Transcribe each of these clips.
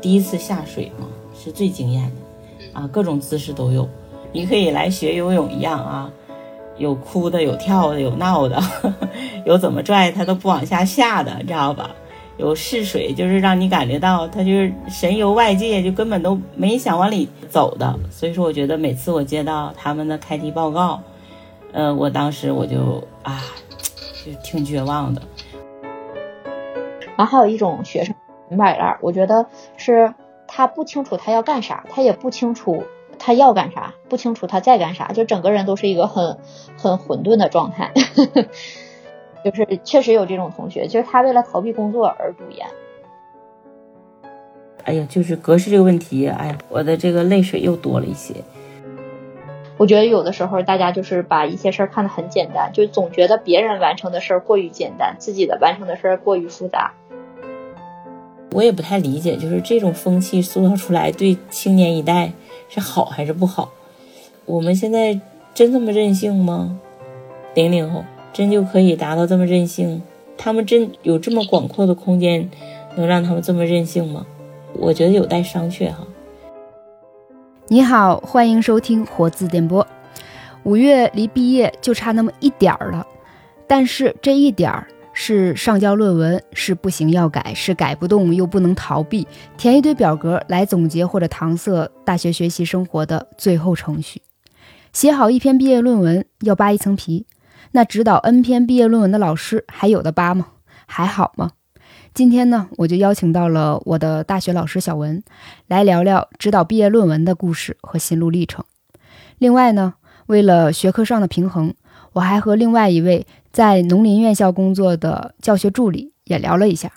第一次下水嘛，是最惊艳的啊，各种姿势都有。你可以来学游泳一样啊，有哭的，有跳的，有闹的，有怎么拽他都不往下下的，知道吧？有试水，就是让你感觉到他就是神游外界，就根本都没想往里走的。所以说，我觉得每次我接到他们的开题报告，呃，我当时我就啊，就挺绝望的。然后还有一种学生明摆烂，我觉得是他不清楚他要干啥，他也不清楚他要干啥，不清楚他在干啥，就整个人都是一个很很混沌的状态。就是确实有这种同学，就是他为了逃避工作而读研。哎呀，就是格式这个问题，哎呀，我的这个泪水又多了一些。我觉得有的时候大家就是把一些事儿看得很简单，就总觉得别人完成的事儿过于简单，自己的完成的事儿过于复杂。我也不太理解，就是这种风气塑造出来对青年一代是好还是不好？我们现在真这么任性吗？零零后。真就可以达到这么任性？他们真有这么广阔的空间，能让他们这么任性吗？我觉得有待商榷哈。你好，欢迎收听活字电波。五月离毕业就差那么一点儿了，但是这一点儿是上交论文，是不行要改，是改不动又不能逃避，填一堆表格来总结或者搪塞大学学习生活的最后程序。写好一篇毕业论文要扒一层皮。那指导 N 篇毕业论文的老师还有的扒吗？还好吗？今天呢，我就邀请到了我的大学老师小文，来聊聊指导毕业论文的故事和心路历程。另外呢，为了学科上的平衡，我还和另外一位在农林院校工作的教学助理也聊了一下。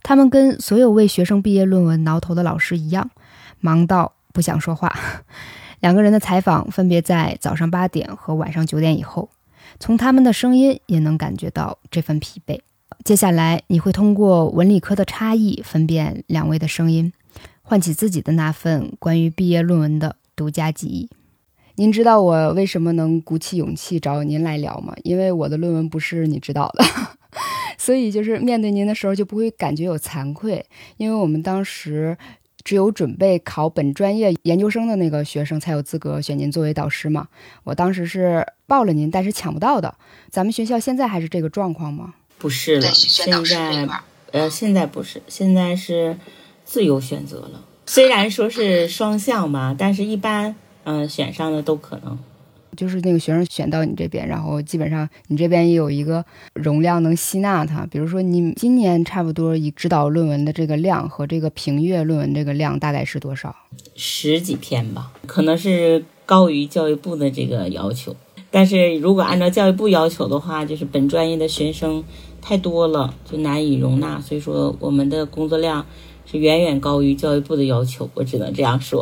他们跟所有为学生毕业论文挠头的老师一样，忙到不想说话。两个人的采访分别在早上八点和晚上九点以后。从他们的声音也能感觉到这份疲惫。接下来你会通过文理科的差异分辨两位的声音，唤起自己的那份关于毕业论文的独家记忆。您知道我为什么能鼓起勇气找您来聊吗？因为我的论文不是你知道的，所以就是面对您的时候就不会感觉有惭愧，因为我们当时。只有准备考本专业研究生的那个学生才有资格选您作为导师嘛？我当时是报了您，但是抢不到的。咱们学校现在还是这个状况吗？不是了，现在呃，现在不是，现在是自由选择了。虽然说是双向嘛，但是一般嗯选上的都可能。就是那个学生选到你这边，然后基本上你这边也有一个容量能吸纳他。比如说，你今年差不多以指导论文的这个量和这个评阅论文这个量大概是多少？十几篇吧，可能是高于教育部的这个要求。但是如果按照教育部要求的话，就是本专业的学生太多了，就难以容纳。所以说，我们的工作量是远远高于教育部的要求。我只能这样说。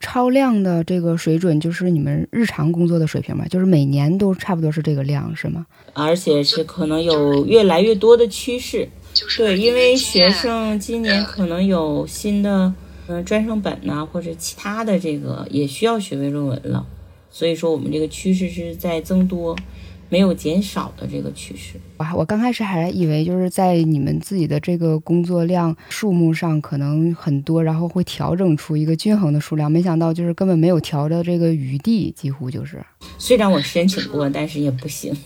超量的这个水准就是你们日常工作的水平嘛？就是每年都差不多是这个量是吗？而且是可能有越来越多的趋势。对，因为学生今年可能有新的嗯专升本呐，或者其他的这个也需要学位论文了，所以说我们这个趋势是在增多。没有减少的这个趋势。我我刚开始还以为就是在你们自己的这个工作量数目上可能很多，然后会调整出一个均衡的数量，没想到就是根本没有调的这个余地，几乎就是。虽然我申请过，但是也不行。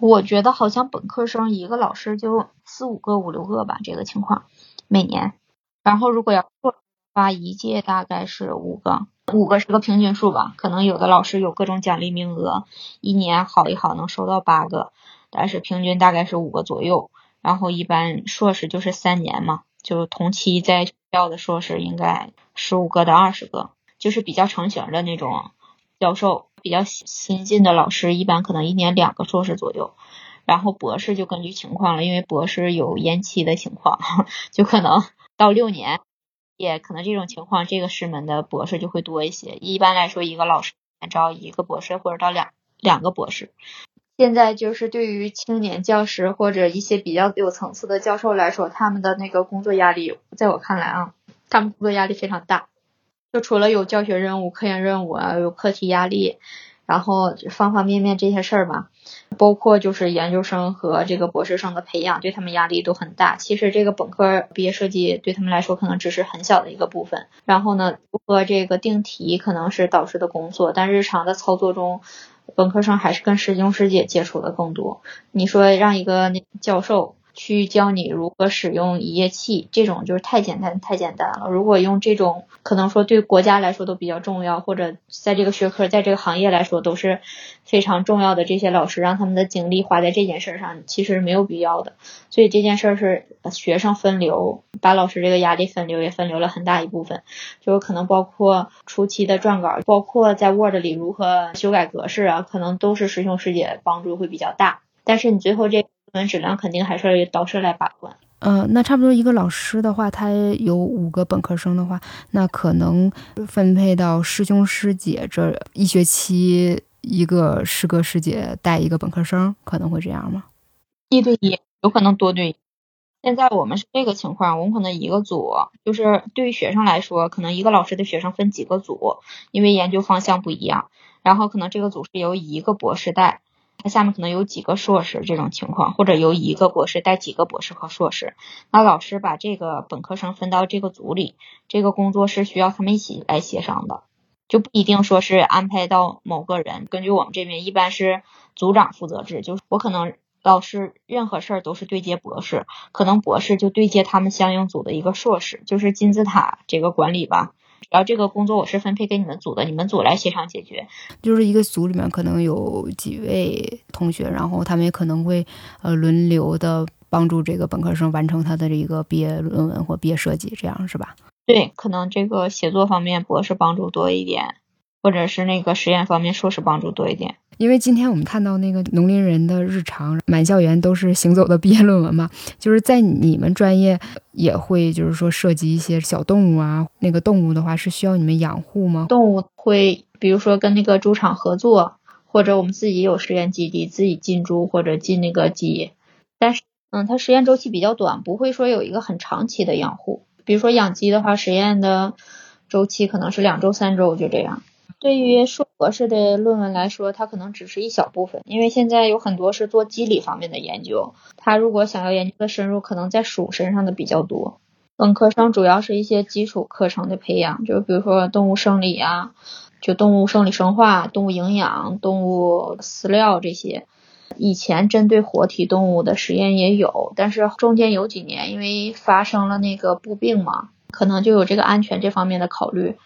我觉得好像本科生一个老师就四五个、五六个吧，这个情况每年。然后如果要发一届，大概是五个。五个是个平均数吧，可能有的老师有各种奖励名额，一年好一好能收到八个，但是平均大概是五个左右。然后一般硕士就是三年嘛，就同期在学校的硕士应该十五个到二十个，就是比较成型的那种教授。比较新进的老师一般可能一年两个硕士左右，然后博士就根据情况了，因为博士有延期的情况，就可能到六年。也可能这种情况，这个师门的博士就会多一些。一般来说，一个老师招一个博士或者到两两个博士。现在就是对于青年教师或者一些比较有层次的教授来说，他们的那个工作压力，在我看来啊，他们工作压力非常大。就除了有教学任务、科研任务啊，有课题压力，然后方方面面这些事儿吧，包括就是研究生和这个博士生的培养，对他们压力都很大。其实这个本科毕业设计对他们来说可能只是很小的一个部分。然后呢，如何这个定题可能是导师的工作，但日常的操作中，本科生还是跟师兄师姐接触的更多。你说让一个教授。去教你如何使用一页器，这种就是太简单太简单了。如果用这种，可能说对国家来说都比较重要，或者在这个学科在这个行业来说都是非常重要的这些老师，让他们的精力花在这件事上，其实没有必要的。所以这件事儿是学生分流，把老师这个压力分流也分流了很大一部分，就是可能包括初期的撰稿，包括在 Word 里如何修改格式啊，可能都是师兄师姐帮助会比较大。但是你最后这。论文质量肯定还是导师来把关。嗯，那差不多一个老师的话，他有五个本科生的话，那可能分配到师兄师姐这一学期，一个师哥师姐带一个本科生，可能会这样吗？一对一，有可能多对。现在我们是这个情况，我们可能一个组，就是对于学生来说，可能一个老师的学生分几个组，因为研究方向不一样，然后可能这个组是由一个博士带。他下面可能有几个硕士这种情况，或者由一个博士带几个博士和硕士。那老师把这个本科生分到这个组里，这个工作是需要他们一起来协商的，就不一定说是安排到某个人。根据我们这边一般是组长负责制，就是我可能老师任何事儿都是对接博士，可能博士就对接他们相应组的一个硕士，就是金字塔这个管理吧。然后这个工作我是分配给你们组的，你们组来协商解决。就是一个组里面可能有几位同学，然后他们也可能会呃轮流的帮助这个本科生完成他的这个毕业论文或毕业设计，这样是吧？对，可能这个写作方面博士帮助多一点，或者是那个实验方面硕士帮助多一点。因为今天我们看到那个农林人的日常，满校园都是行走的毕业论文嘛，就是在你们专业也会，就是说涉及一些小动物啊，那个动物的话是需要你们养护吗？动物会，比如说跟那个猪场合作，或者我们自己有实验基地，自己进猪或者进那个鸡，但是，嗯，它实验周期比较短，不会说有一个很长期的养护。比如说养鸡的话，实验的周期可能是两周三周就这样。对于硕博士的论文来说，它可能只是一小部分，因为现在有很多是做机理方面的研究。他如果想要研究的深入，可能在鼠身上的比较多。本科生主要是一些基础课程的培养，就比如说动物生理啊，就动物生理生化、动物营养、动物饲料这些。以前针对活体动物的实验也有，但是中间有几年因为发生了那个布病嘛，可能就有这个安全这方面的考虑。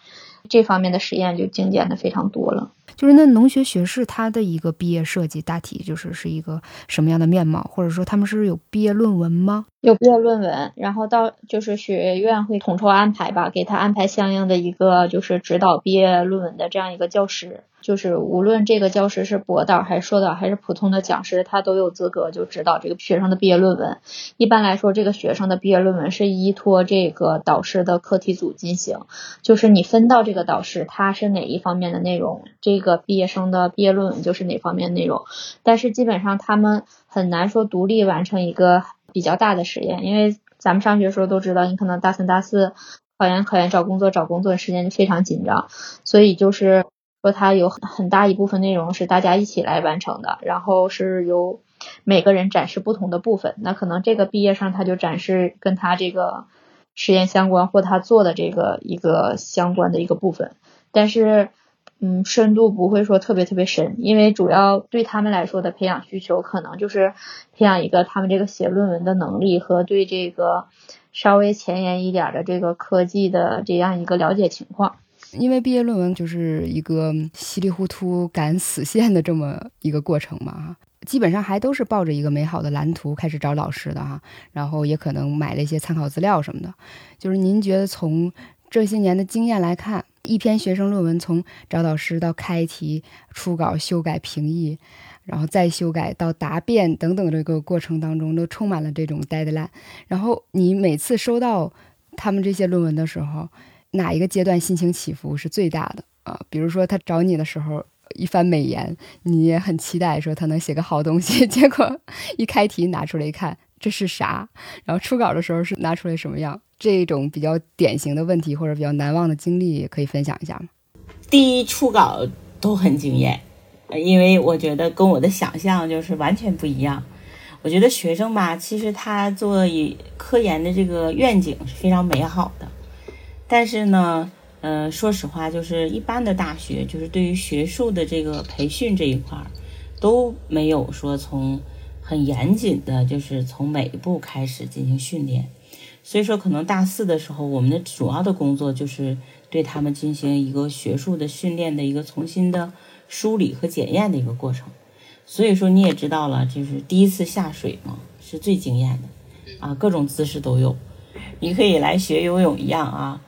这方面的实验就精简的非常多了。就是那农学学士他的一个毕业设计大体就是是一个什么样的面貌，或者说他们是有毕业论文吗？有毕业论文，然后到就是学院会统筹安排吧，给他安排相应的一个就是指导毕业论文的这样一个教师。就是无论这个教师是博导还是硕导还是普通的讲师，他都有资格就指导这个学生的毕业论文。一般来说，这个学生的毕业论文是依托这个导师的课题组进行，就是你分到这个导师，他是哪一方面的内容，这个毕业生的毕业论文就是哪方面内容。但是基本上他们很难说独立完成一个比较大的实验，因为咱们上学时候都知道，你可能大三大四考研考研找工作找工作时间就非常紧张，所以就是。说它有很大一部分内容是大家一起来完成的，然后是由每个人展示不同的部分。那可能这个毕业生他就展示跟他这个实验相关或他做的这个一个相关的一个部分，但是嗯深度不会说特别特别深，因为主要对他们来说的培养需求可能就是培养一个他们这个写论文的能力和对这个稍微前沿一点的这个科技的这样一个了解情况。因为毕业论文就是一个稀里糊涂赶死线的这么一个过程嘛，基本上还都是抱着一个美好的蓝图开始找老师的哈，然后也可能买了一些参考资料什么的。就是您觉得从这些年的经验来看，一篇学生论文从找导师到开题、初稿、修改、评议，然后再修改到答辩等等这个过程当中，都充满了这种 deadline。然后你每次收到他们这些论文的时候，哪一个阶段心情起伏是最大的啊？比如说他找你的时候一番美言，你也很期待说他能写个好东西，结果一开题拿出来一看，这是啥？然后初稿的时候是拿出来什么样？这种比较典型的问题或者比较难忘的经历，可以分享一下吗？第一初稿都很惊艳，因为我觉得跟我的想象就是完全不一样。我觉得学生吧，其实他做科研的这个愿景是非常美好的，但是呢，呃，说实话，就是一般的大学，就是对于学术的这个培训这一块儿，都没有说从很严谨的，就是从每一步开始进行训练。所以说，可能大四的时候，我们的主要的工作就是对他们进行一个学术的训练的一个重新的梳理和检验的一个过程。所以说你也知道了，就是第一次下水嘛，是最惊艳的，啊，各种姿势都有，你可以来学游泳一样啊，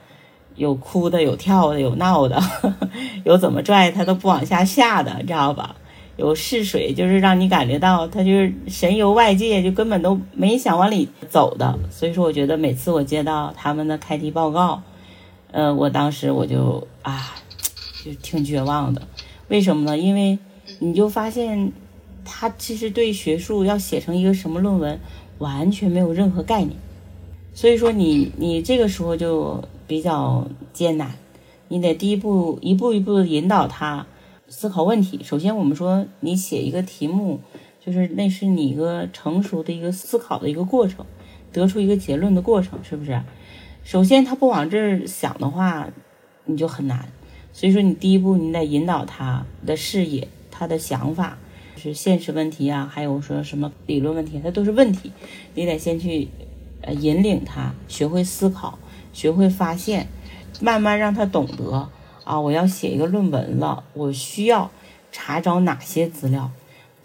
有哭的，有跳的，有闹的，有怎么拽他都不往下下的，知道吧？有试水，就是让你感觉到他就是神游外界，就根本都没想往里走的。所以说，我觉得每次我接到他们的开题报告，呃，我当时我就啊，就挺绝望的。为什么呢？因为你就发现。他其实对学术要写成一个什么论文，完全没有任何概念，所以说你你这个时候就比较艰难，你得第一步一步一步的引导他思考问题。首先我们说你写一个题目，就是那是你一个成熟的一个思考的一个过程，得出一个结论的过程，是不是？首先他不往这儿想的话，你就很难。所以说你第一步你得引导他的视野，他的想法。是现实问题啊，还有说什么理论问题，它都是问题。你得先去，呃，引领他学会思考，学会发现，慢慢让他懂得啊，我要写一个论文了，我需要查找哪些资料，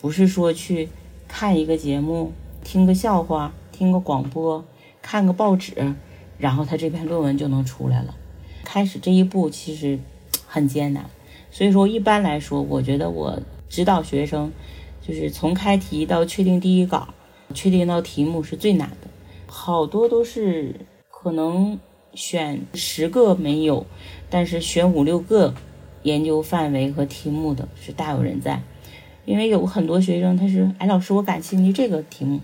不是说去看一个节目，听个笑话，听个广播，看个报纸，然后他这篇论文就能出来了。开始这一步其实很艰难，所以说一般来说，我觉得我。指导学生，就是从开题到确定第一稿，确定到题目是最难的。好多都是可能选十个没有，但是选五六个研究范围和题目的是大有人在。因为有很多学生他是，哎，老师我感兴趣这个题目，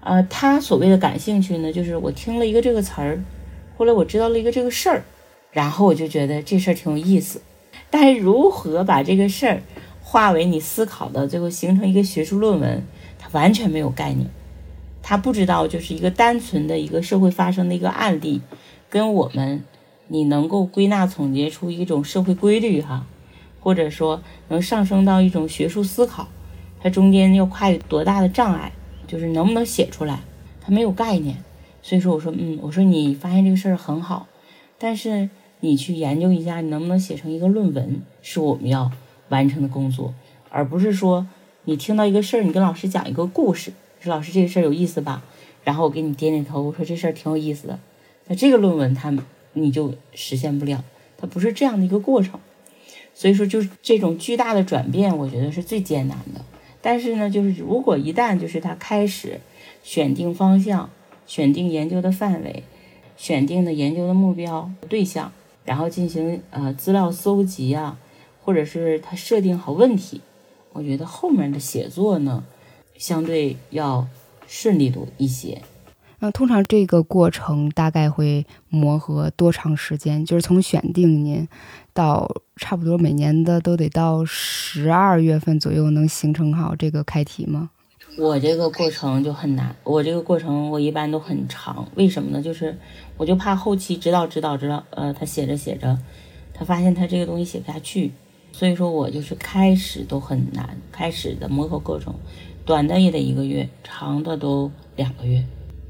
呃，他所谓的感兴趣呢，就是我听了一个这个词儿，后来我知道了一个这个事儿，然后我就觉得这事儿挺有意思。但是如何把这个事儿？化为你思考的，最后形成一个学术论文，他完全没有概念，他不知道就是一个单纯的一个社会发生的一个案例，跟我们你能够归纳总结出一种社会规律哈，或者说能上升到一种学术思考，它中间要跨越多大的障碍，就是能不能写出来，他没有概念，所以说我说嗯，我说你发现这个事儿很好，但是你去研究一下，你能不能写成一个论文，是我们要。完成的工作，而不是说你听到一个事儿，你跟老师讲一个故事，说老师这个事儿有意思吧？然后我给你点点头，我说这事儿挺有意思的。那这个论文它你就实现不了，它不是这样的一个过程。所以说，就是这种巨大的转变，我觉得是最艰难的。但是呢，就是如果一旦就是他开始选定方向、选定研究的范围、选定的研究的目标对象，然后进行呃资料搜集啊。或者是他设定好问题，我觉得后面的写作呢，相对要顺利多一些。那通常这个过程大概会磨合多长时间？就是从选定您到差不多每年的都得到十二月份左右能形成好这个开题吗？我这个过程就很难，我这个过程我一般都很长。为什么呢？就是我就怕后期指导指导指导，呃，他写着写着，他发现他这个东西写不下去。所以说我就是开始都很难，开始的磨合过程，短的也得一个月，长的都两个月，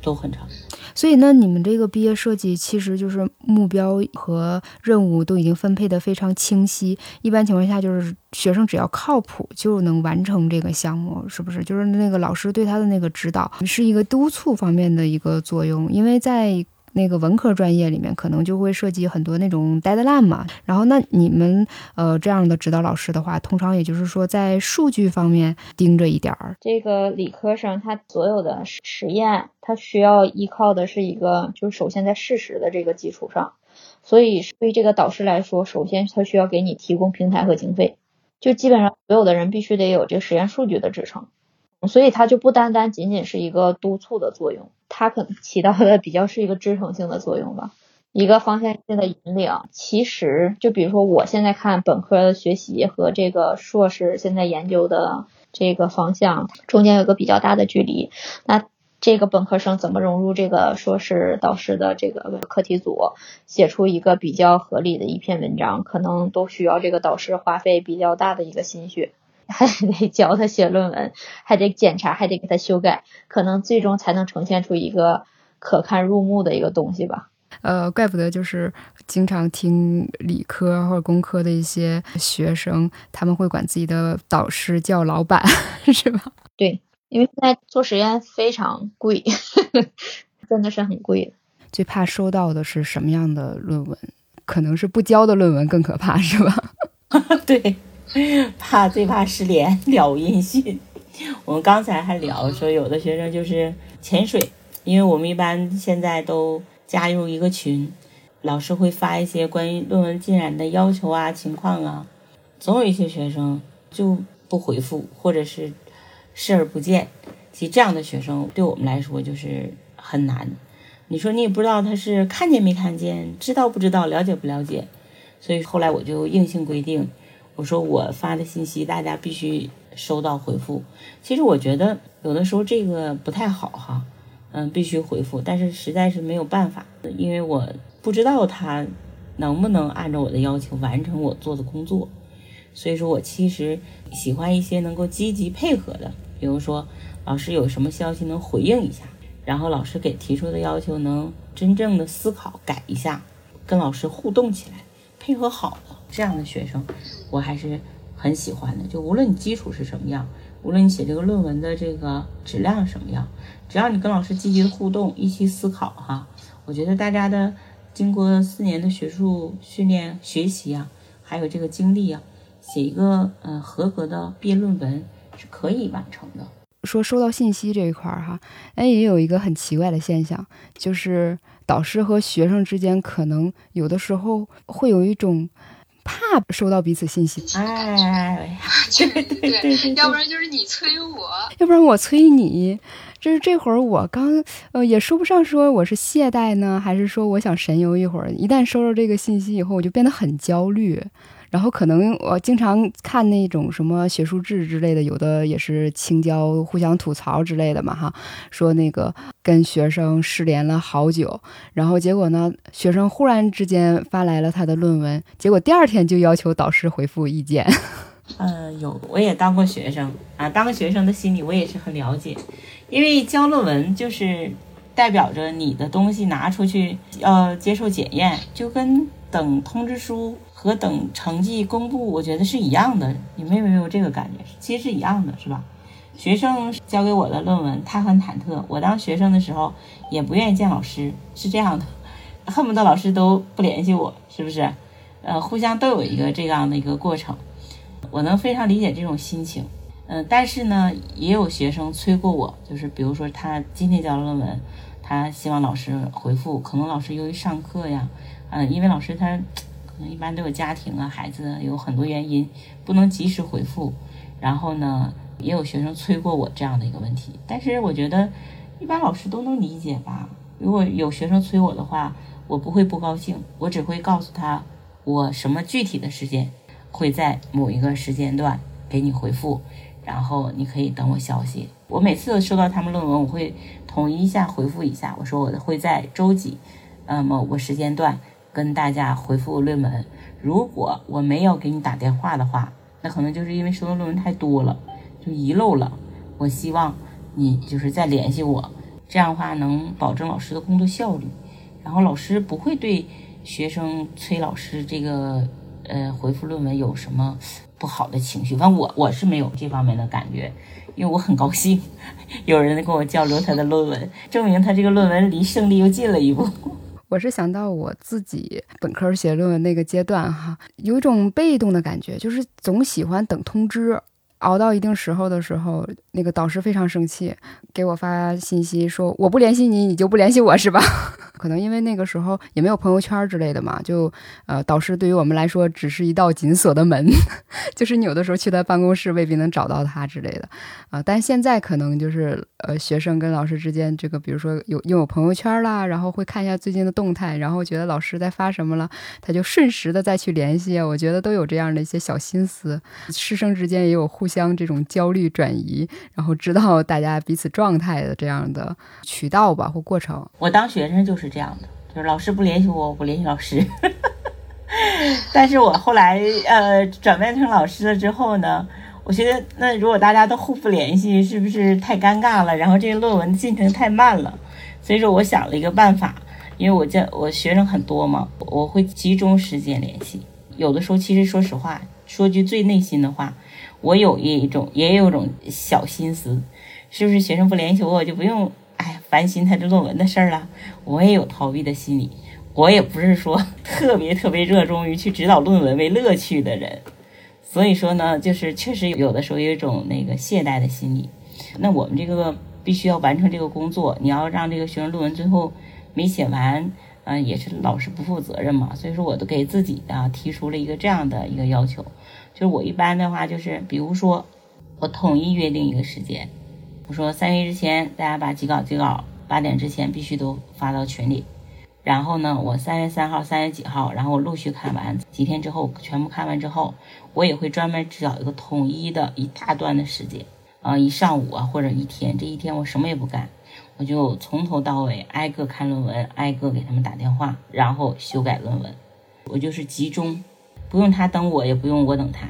都很长。所以呢，你们这个毕业设计其实就是目标和任务都已经分配的非常清晰。一般情况下，就是学生只要靠谱就能完成这个项目，是不是？就是那个老师对他的那个指导是一个督促方面的一个作用，因为在。那个文科专业里面可能就会涉及很多那种 deadline 嘛，然后那你们呃这样的指导老师的话，通常也就是说在数据方面盯着一点儿。这个理科生他所有的实验，他需要依靠的是一个，就是首先在事实的这个基础上，所以对这个导师来说，首先他需要给你提供平台和经费，就基本上所有的人必须得有这个实验数据的支撑。所以它就不单单仅仅是一个督促的作用，它可能起到的比较是一个支撑性的作用吧。一个方向性的引领。其实就比如说我现在看本科的学习和这个硕士现在研究的这个方向中间有个比较大的距离，那。这个本科生怎么融入这个硕士导师的这个课题组，写出一个比较合理的一篇文章，可能都需要这个导师花费比较大的一个心血，还得教他写论文，还得检查，还得给他修改，可能最终才能呈现出一个可看入目的一个东西吧。呃，怪不得就是经常听理科或者工科的一些学生，他们会管自己的导师叫老板，是吧？对。因为现在做实验非常贵，真的是很贵。最怕收到的是什么样的论文？可能是不交的论文更可怕，是吧？对，怕最怕失联了无音讯。我们刚才还聊说，有的学生就是潜水，因为我们一般现在都加入一个群，老师会发一些关于论文进展的要求啊、情况啊，总有一些学生就不回复，或者是。视而不见，其实这样的学生对我们来说就是很难。你说你也不知道他是看见没看见，知道不知道，了解不了解。所以后来我就硬性规定，我说我发的信息大家必须收到回复。其实我觉得有的时候这个不太好哈，嗯，必须回复，但是实在是没有办法，因为我不知道他能不能按照我的要求完成我做的工作。所以说我其实喜欢一些能够积极配合的。比如说，老师有什么消息能回应一下，然后老师给提出的要求能真正的思考改一下，跟老师互动起来，配合好的这样的学生，我还是很喜欢的。就无论你基础是什么样，无论你写这个论文的这个质量什么样，只要你跟老师积极的互动，一起思考哈，我觉得大家的经过四年的学术训练学习啊，还有这个经历啊，写一个呃合格的毕业论文。是可以完成的。说收到信息这一块儿哈，哎，也有一个很奇怪的现象，就是导师和学生之间可能有的时候会有一种怕收到彼此信息。哎，对 对对，要不然就是你催我，要不然我催你。就是这会儿我刚呃也说不上说我是懈怠呢，还是说我想神游一会儿。一旦收到这个信息以后，我就变得很焦虑。然后可能我经常看那种什么学术志之类的，有的也是青椒互相吐槽之类的嘛哈，说那个跟学生失联了好久，然后结果呢，学生忽然之间发来了他的论文，结果第二天就要求导师回复意见。嗯，有，我也当过学生啊，当个学生的心理我也是很了解，因为交论文就是代表着你的东西拿出去要接受检验，就跟等通知书。和等成绩公布，我觉得是一样的。你们有没有这个感觉？其实是一样的，是吧？学生交给我的论文，他很忐忑。我当学生的时候也不愿意见老师，是这样的，恨不得老师都不联系我，是不是？呃，互相都有一个这样的一个过程。我能非常理解这种心情。嗯，但是呢，也有学生催过我，就是比如说他今天交了论文，他希望老师回复，可能老师由于上课呀，嗯，因为老师他。一般都有家庭啊，孩子有很多原因不能及时回复。然后呢，也有学生催过我这样的一个问题。但是我觉得，一般老师都能理解吧。如果有学生催我的话，我不会不高兴，我只会告诉他我什么具体的时间会在某一个时间段给你回复，然后你可以等我消息。我每次收到他们论文，我会统一一下回复一下，我说我会在周几，呃某个时间段。跟大家回复论文，如果我没有给你打电话的话，那可能就是因为收的论文太多了，就遗漏了。我希望你就是再联系我，这样的话能保证老师的工作效率，然后老师不会对学生催老师这个呃回复论文有什么不好的情绪。反正我我是没有这方面的感觉，因为我很高兴 有人跟我交流他的论文，证明他这个论文离胜利又近了一步。我是想到我自己本科写论文那个阶段哈，有一种被动的感觉，就是总喜欢等通知，熬到一定时候的时候，那个导师非常生气，给我发信息说我不联系你，你就不联系我是吧？可能因为那个时候也没有朋友圈之类的嘛，就呃，导师对于我们来说只是一道紧锁的门，就是你有的时候去他办公室未必能找到他之类的啊。但现在可能就是呃，学生跟老师之间这个，比如说有拥有朋友圈啦，然后会看一下最近的动态，然后觉得老师在发什么了，他就瞬时的再去联系。我觉得都有这样的一些小心思，师生之间也有互互相这种焦虑转移，然后知道大家彼此状态的这样的渠道吧或过程。我当学生就是这样的，就是老师不联系我，我不联系老师。但是我后来呃转变成老师了之后呢，我觉得那如果大家都互不联系，是不是太尴尬了？然后这个论文进程太慢了，所以说我想了一个办法，因为我教我学生很多嘛，我会集中时间联系。有的时候其实说实话，说句最内心的话，我有一种也有种小心思，是不是学生不联系我，我就不用哎烦心他这论文的事儿了？我也有逃避的心理。我也不是说特别特别热衷于去指导论文为乐趣的人，所以说呢，就是确实有的时候有一种那个懈怠的心理。那我们这个必须要完成这个工作，你要让这个学生论文最后没写完，嗯，也是老师不负责任嘛。所以说，我都给自己啊提出了一个这样的一个要求，就是我一般的话就是，比如说我统一约定一个时间，我说三月之前大家把几稿几稿八点之前必须都发到群里。然后呢，我三月三号、三月几号，然后我陆续看完，几天之后全部看完之后，我也会专门找一个统一的一大段的时间，啊，一上午啊或者一天，这一天我什么也不干，我就从头到尾挨个看论文，挨个给他们打电话，然后修改论文，我就是集中，不用他等我，也不用我等他，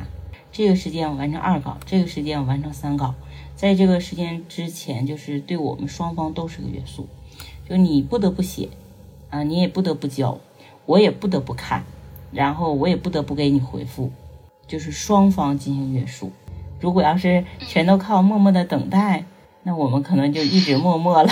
这个时间我完成二稿，这个时间我完成三稿，在这个时间之前，就是对我们双方都是个约束，就你不得不写。啊，你也不得不交，我也不得不看，然后我也不得不给你回复，就是双方进行约束。如果要是全都靠默默的等待，那我们可能就一直默默了。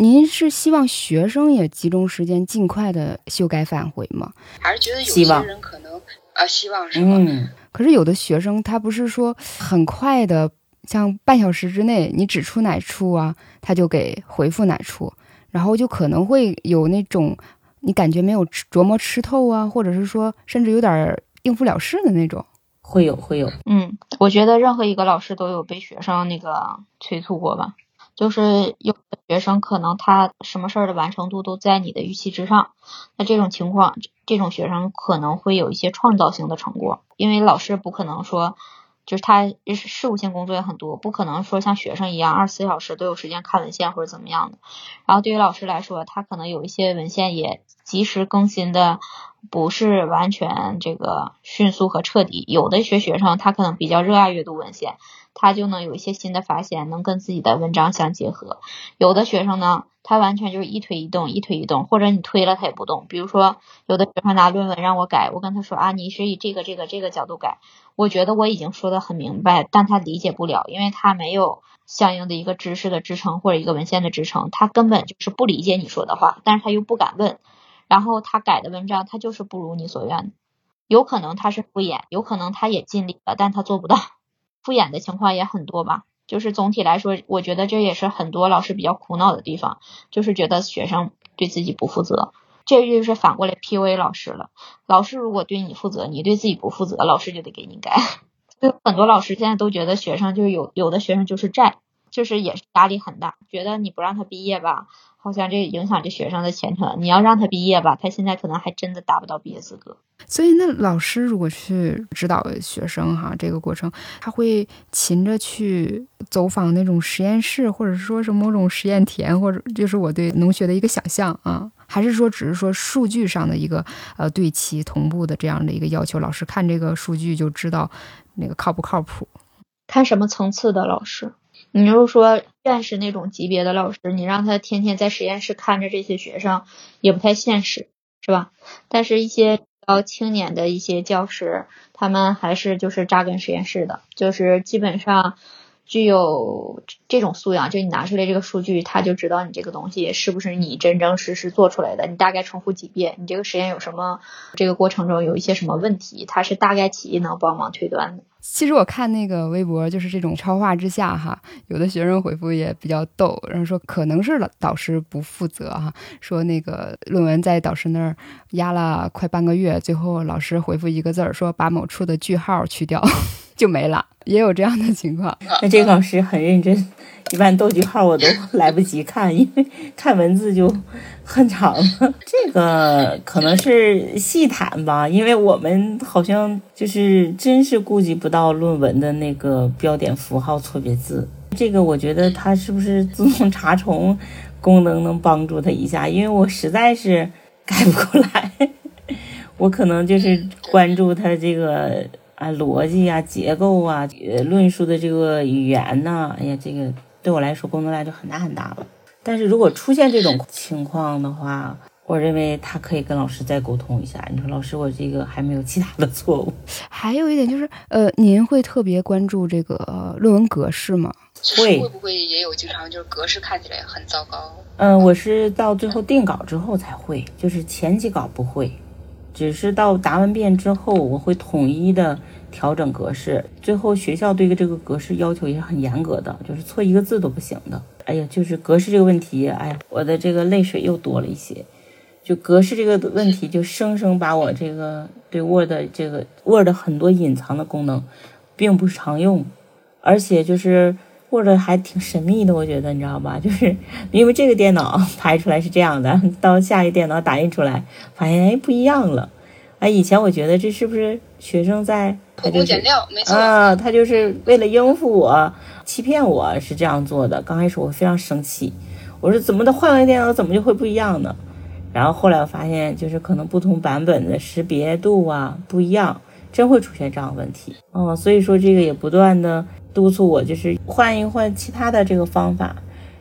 您是希望学生也集中时间尽快的修改返回吗？还是觉得有些人可能啊，希望是吗？嗯。可是有的学生他不是说很快的，像半小时之内你指出哪处啊，他就给回复哪处。然后就可能会有那种你感觉没有琢磨吃透啊，或者是说甚至有点应付了事的那种，会有会有。嗯，我觉得任何一个老师都有被学生那个催促过吧，就是有的学生可能他什么事儿的完成度都在你的预期之上，那这种情况，这种学生可能会有一些创造性的成果，因为老师不可能说。就是他事务性工作也很多，不可能说像学生一样二十四小时都有时间看文献或者怎么样的。然后对于老师来说，他可能有一些文献也及时更新的，不是完全这个迅速和彻底。有的学学生他可能比较热爱阅读文献，他就能有一些新的发现，能跟自己的文章相结合。有的学生呢。他完全就是一推一动，一推一动，或者你推了他也不动。比如说，有的学生拿论文让我改，我跟他说啊，你是以这个、这个、这个角度改。我觉得我已经说的很明白，但他理解不了，因为他没有相应的一个知识的支撑或者一个文献的支撑，他根本就是不理解你说的话，但是他又不敢问。然后他改的文章，他就是不如你所愿。有可能他是敷衍，有可能他也尽力了，但他做不到。敷衍的情况也很多吧。就是总体来说，我觉得这也是很多老师比较苦恼的地方，就是觉得学生对自己不负责，这就是反过来 PUA 老师了。老师如果对你负责，你对自己不负责，老师就得给你改。就很多老师现在都觉得学生就是有有的学生就是债，就是也是压力很大，觉得你不让他毕业吧。好像这影响这学生的前程。你要让他毕业吧，他现在可能还真的达不到毕业资格。所以，那老师如果去指导学生哈，这个过程他会勤着去走访那种实验室，或者说是某种实验田，或者就是我对农学的一个想象啊，还是说只是说数据上的一个呃对齐同步的这样的一个要求？老师看这个数据就知道那个靠不靠谱？看什么层次的老师？你如果说院士那种级别的老师，你让他天天在实验室看着这些学生，也不太现实，是吧？但是，一些比较青年的一些教师，他们还是就是扎根实验室的，就是基本上具有这种素养。就你拿出来这个数据，他就知道你这个东西是不是你真真实实做出来的。你大概重复几遍，你这个实验有什么这个过程中有一些什么问题，他是大概其能帮忙推断的。其实我看那个微博，就是这种超话之下哈，有的学生回复也比较逗，然后说可能是导师不负责哈，说那个论文在导师那儿压了快半个月，最后老师回复一个字儿，说把某处的句号去掉。就没了，也有这样的情况。那这个老师很认真，一般逗句号我都来不及看，因为看文字就。很长了，这个可能是细谈吧，因为我们好像就是真是顾及不到论文的那个标点符号错别字。这个我觉得它是不是自动查重功能能帮助他一下？因为我实在是改不过来，我可能就是关注他这个啊逻辑啊结构啊论述的这个语言呐，哎呀，这个对我来说工作量就很大很大了。但是如果出现这种情况的话，我认为他可以跟老师再沟通一下。你说老师，我这个还没有其他的错误。还有一点就是，呃，您会特别关注这个论文格式吗？会。会不会也有经常就是格式看起来很糟糕？嗯，我是到最后定稿之后才会，就是前几稿不会，只是到答完辩之后，我会统一的调整格式。最后学校对于这个格式要求也是很严格的，就是错一个字都不行的。哎呀，就是格式这个问题，哎，我的这个泪水又多了一些。就格式这个问题，就生生把我这个对 Word 这个 Word 很多隐藏的功能，并不常用，而且就是 Word 还挺神秘的，我觉得你知道吧？就是因为这个电脑 拍出来是这样的，到下一个电脑打印出来，发现哎不一样了。哎，以前我觉得这是不是学生在？偷工减料，没错。啊，他就是为了应付我，欺骗我是这样做的。刚开始我非常生气，我说怎么的换了电脑怎么就会不一样呢？然后后来我发现，就是可能不同版本的识别度啊不一样，真会出现这样问题。哦，所以说这个也不断的督促我，就是换一换其他的这个方法。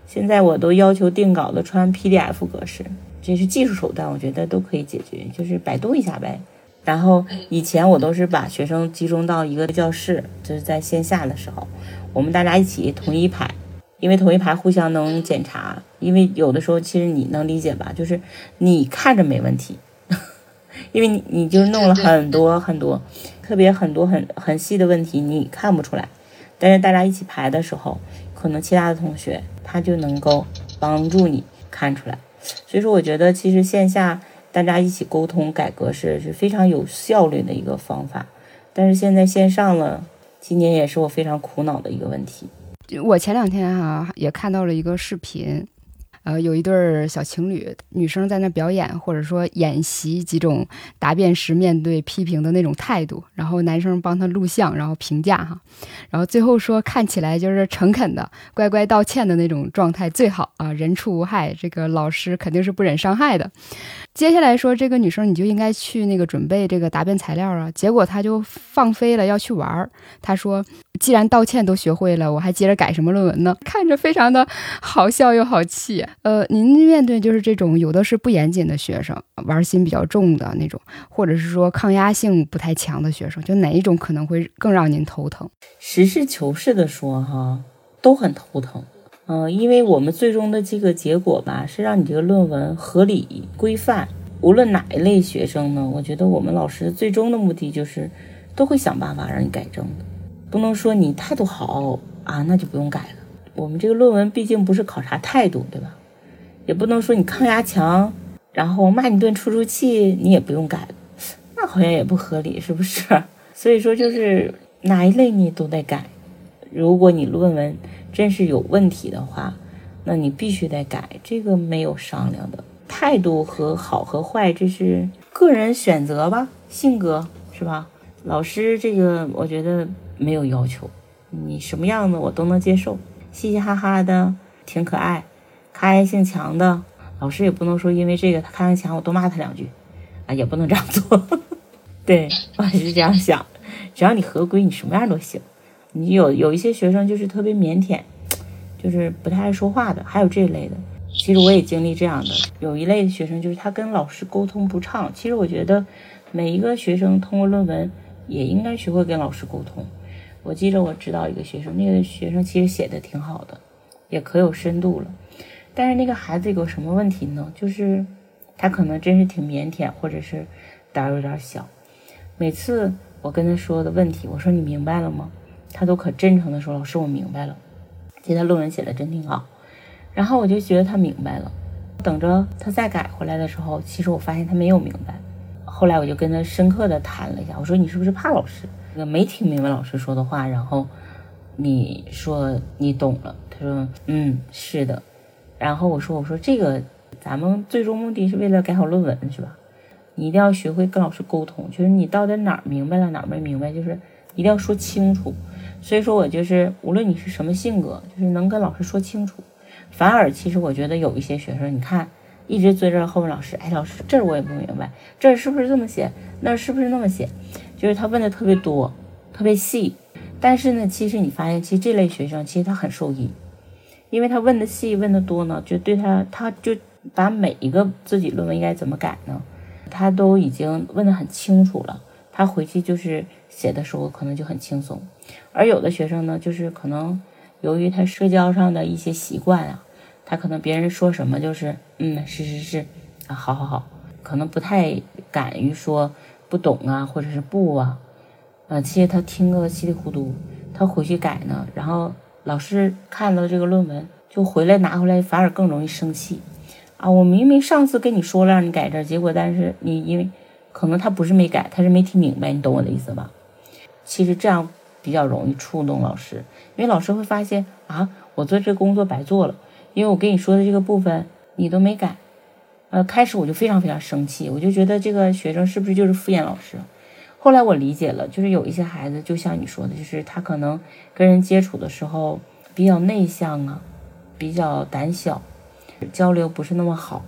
现在我都要求定稿的穿 PDF 格式，这是技术手段，我觉得都可以解决，就是百度一下呗。然后以前我都是把学生集中到一个教室，就是在线下的时候，我们大家一起同一排，因为同一排互相能检查。因为有的时候其实你能理解吧，就是你看着没问题，因为你你就弄了很多很多，特别很多很很细的问题你看不出来，但是大家一起排的时候，可能其他的同学他就能够帮助你看出来。所以说，我觉得其实线下。大家一起沟通改革是是非常有效率的一个方法，但是现在线上了，今年也是我非常苦恼的一个问题。我前两天哈也看到了一个视频。呃，有一对儿小情侣，女生在那表演，或者说演习几种答辩时面对批评的那种态度，然后男生帮她录像，然后评价哈，然后最后说看起来就是诚恳的、乖乖道歉的那种状态最好啊，人畜无害，这个老师肯定是不忍伤害的。接下来说这个女生你就应该去那个准备这个答辩材料啊，结果她就放飞了要去玩儿。她说既然道歉都学会了，我还接着改什么论文呢？看着非常的好笑又好气。呃，您面对就是这种有的是不严谨的学生，玩心比较重的那种，或者是说抗压性不太强的学生，就哪一种可能会更让您头疼？实事求是的说哈，都很头疼。嗯，因为我们最终的这个结果吧，是让你这个论文合理规范。无论哪一类学生呢，我觉得我们老师最终的目的就是都会想办法让你改正的，不能说你态度好啊，那就不用改了。我们这个论文毕竟不是考察态度，对吧？也不能说你抗压强，然后骂你顿出出气，你也不用改，那好像也不合理，是不是？所以说就是哪一类你都得改。如果你论文真是有问题的话，那你必须得改，这个没有商量的。态度和好和坏，这是个人选择吧，性格是吧？老师这个我觉得没有要求，你什么样子我都能接受，嘻嘻哈哈的，挺可爱。开性强的老师也不能说因为这个他开性强我多骂他两句啊，也不能这样做。对我是这样想，只要你合规，你什么样都行。你有有一些学生就是特别腼腆，就是不太爱说话的，还有这一类的。其实我也经历这样的，有一类的学生就是他跟老师沟通不畅。其实我觉得每一个学生通过论文也应该学会跟老师沟通。我记得我知道一个学生，那个学生其实写的挺好的，也可有深度了。但是那个孩子有个什么问题呢？就是他可能真是挺腼腆，或者是胆儿有点小。每次我跟他说的问题，我说你明白了吗？他都可真诚的说，老师我明白了。其实他论文写的真挺好，然后我就觉得他明白了。等着他再改回来的时候，其实我发现他没有明白。后来我就跟他深刻的谈了一下，我说你是不是怕老师？没听明白老师说的话，然后你说你懂了。他说嗯是的。然后我说我说这个咱们最终目的是为了改好论文是吧？你一定要学会跟老师沟通，就是你到底哪儿明白了哪儿没明白，就是一定要说清楚。所以说我就是无论你是什么性格，就是能跟老师说清楚。反而，其实我觉得有一些学生，你看一直追着后面老师，哎，老师这儿我也不明白，这儿是不是这么写，那儿是不是那么写？就是他问的特别多，特别细。但是呢，其实你发现，其实这类学生其实他很受益，因为他问的细，问的多呢，就对他，他就把每一个自己论文应该怎么改呢，他都已经问得很清楚了。他回去就是写的时候可能就很轻松。而有的学生呢，就是可能。由于他社交上的一些习惯啊，他可能别人说什么就是嗯是是是啊好好好，可能不太敢于说不懂啊或者是不啊，呃其实他听个稀里糊涂，他回去改呢，然后老师看到这个论文就回来拿回来反而更容易生气啊！我明明上次跟你说了让你改这，结果但是你因为可能他不是没改，他是没听明白，你懂我的意思吧？其实这样。比较容易触动老师，因为老师会发现啊，我做这个工作白做了，因为我跟你说的这个部分你都没改。呃，开始我就非常非常生气，我就觉得这个学生是不是就是敷衍老师？后来我理解了，就是有一些孩子就像你说的，就是他可能跟人接触的时候比较内向啊，比较胆小，交流不是那么好，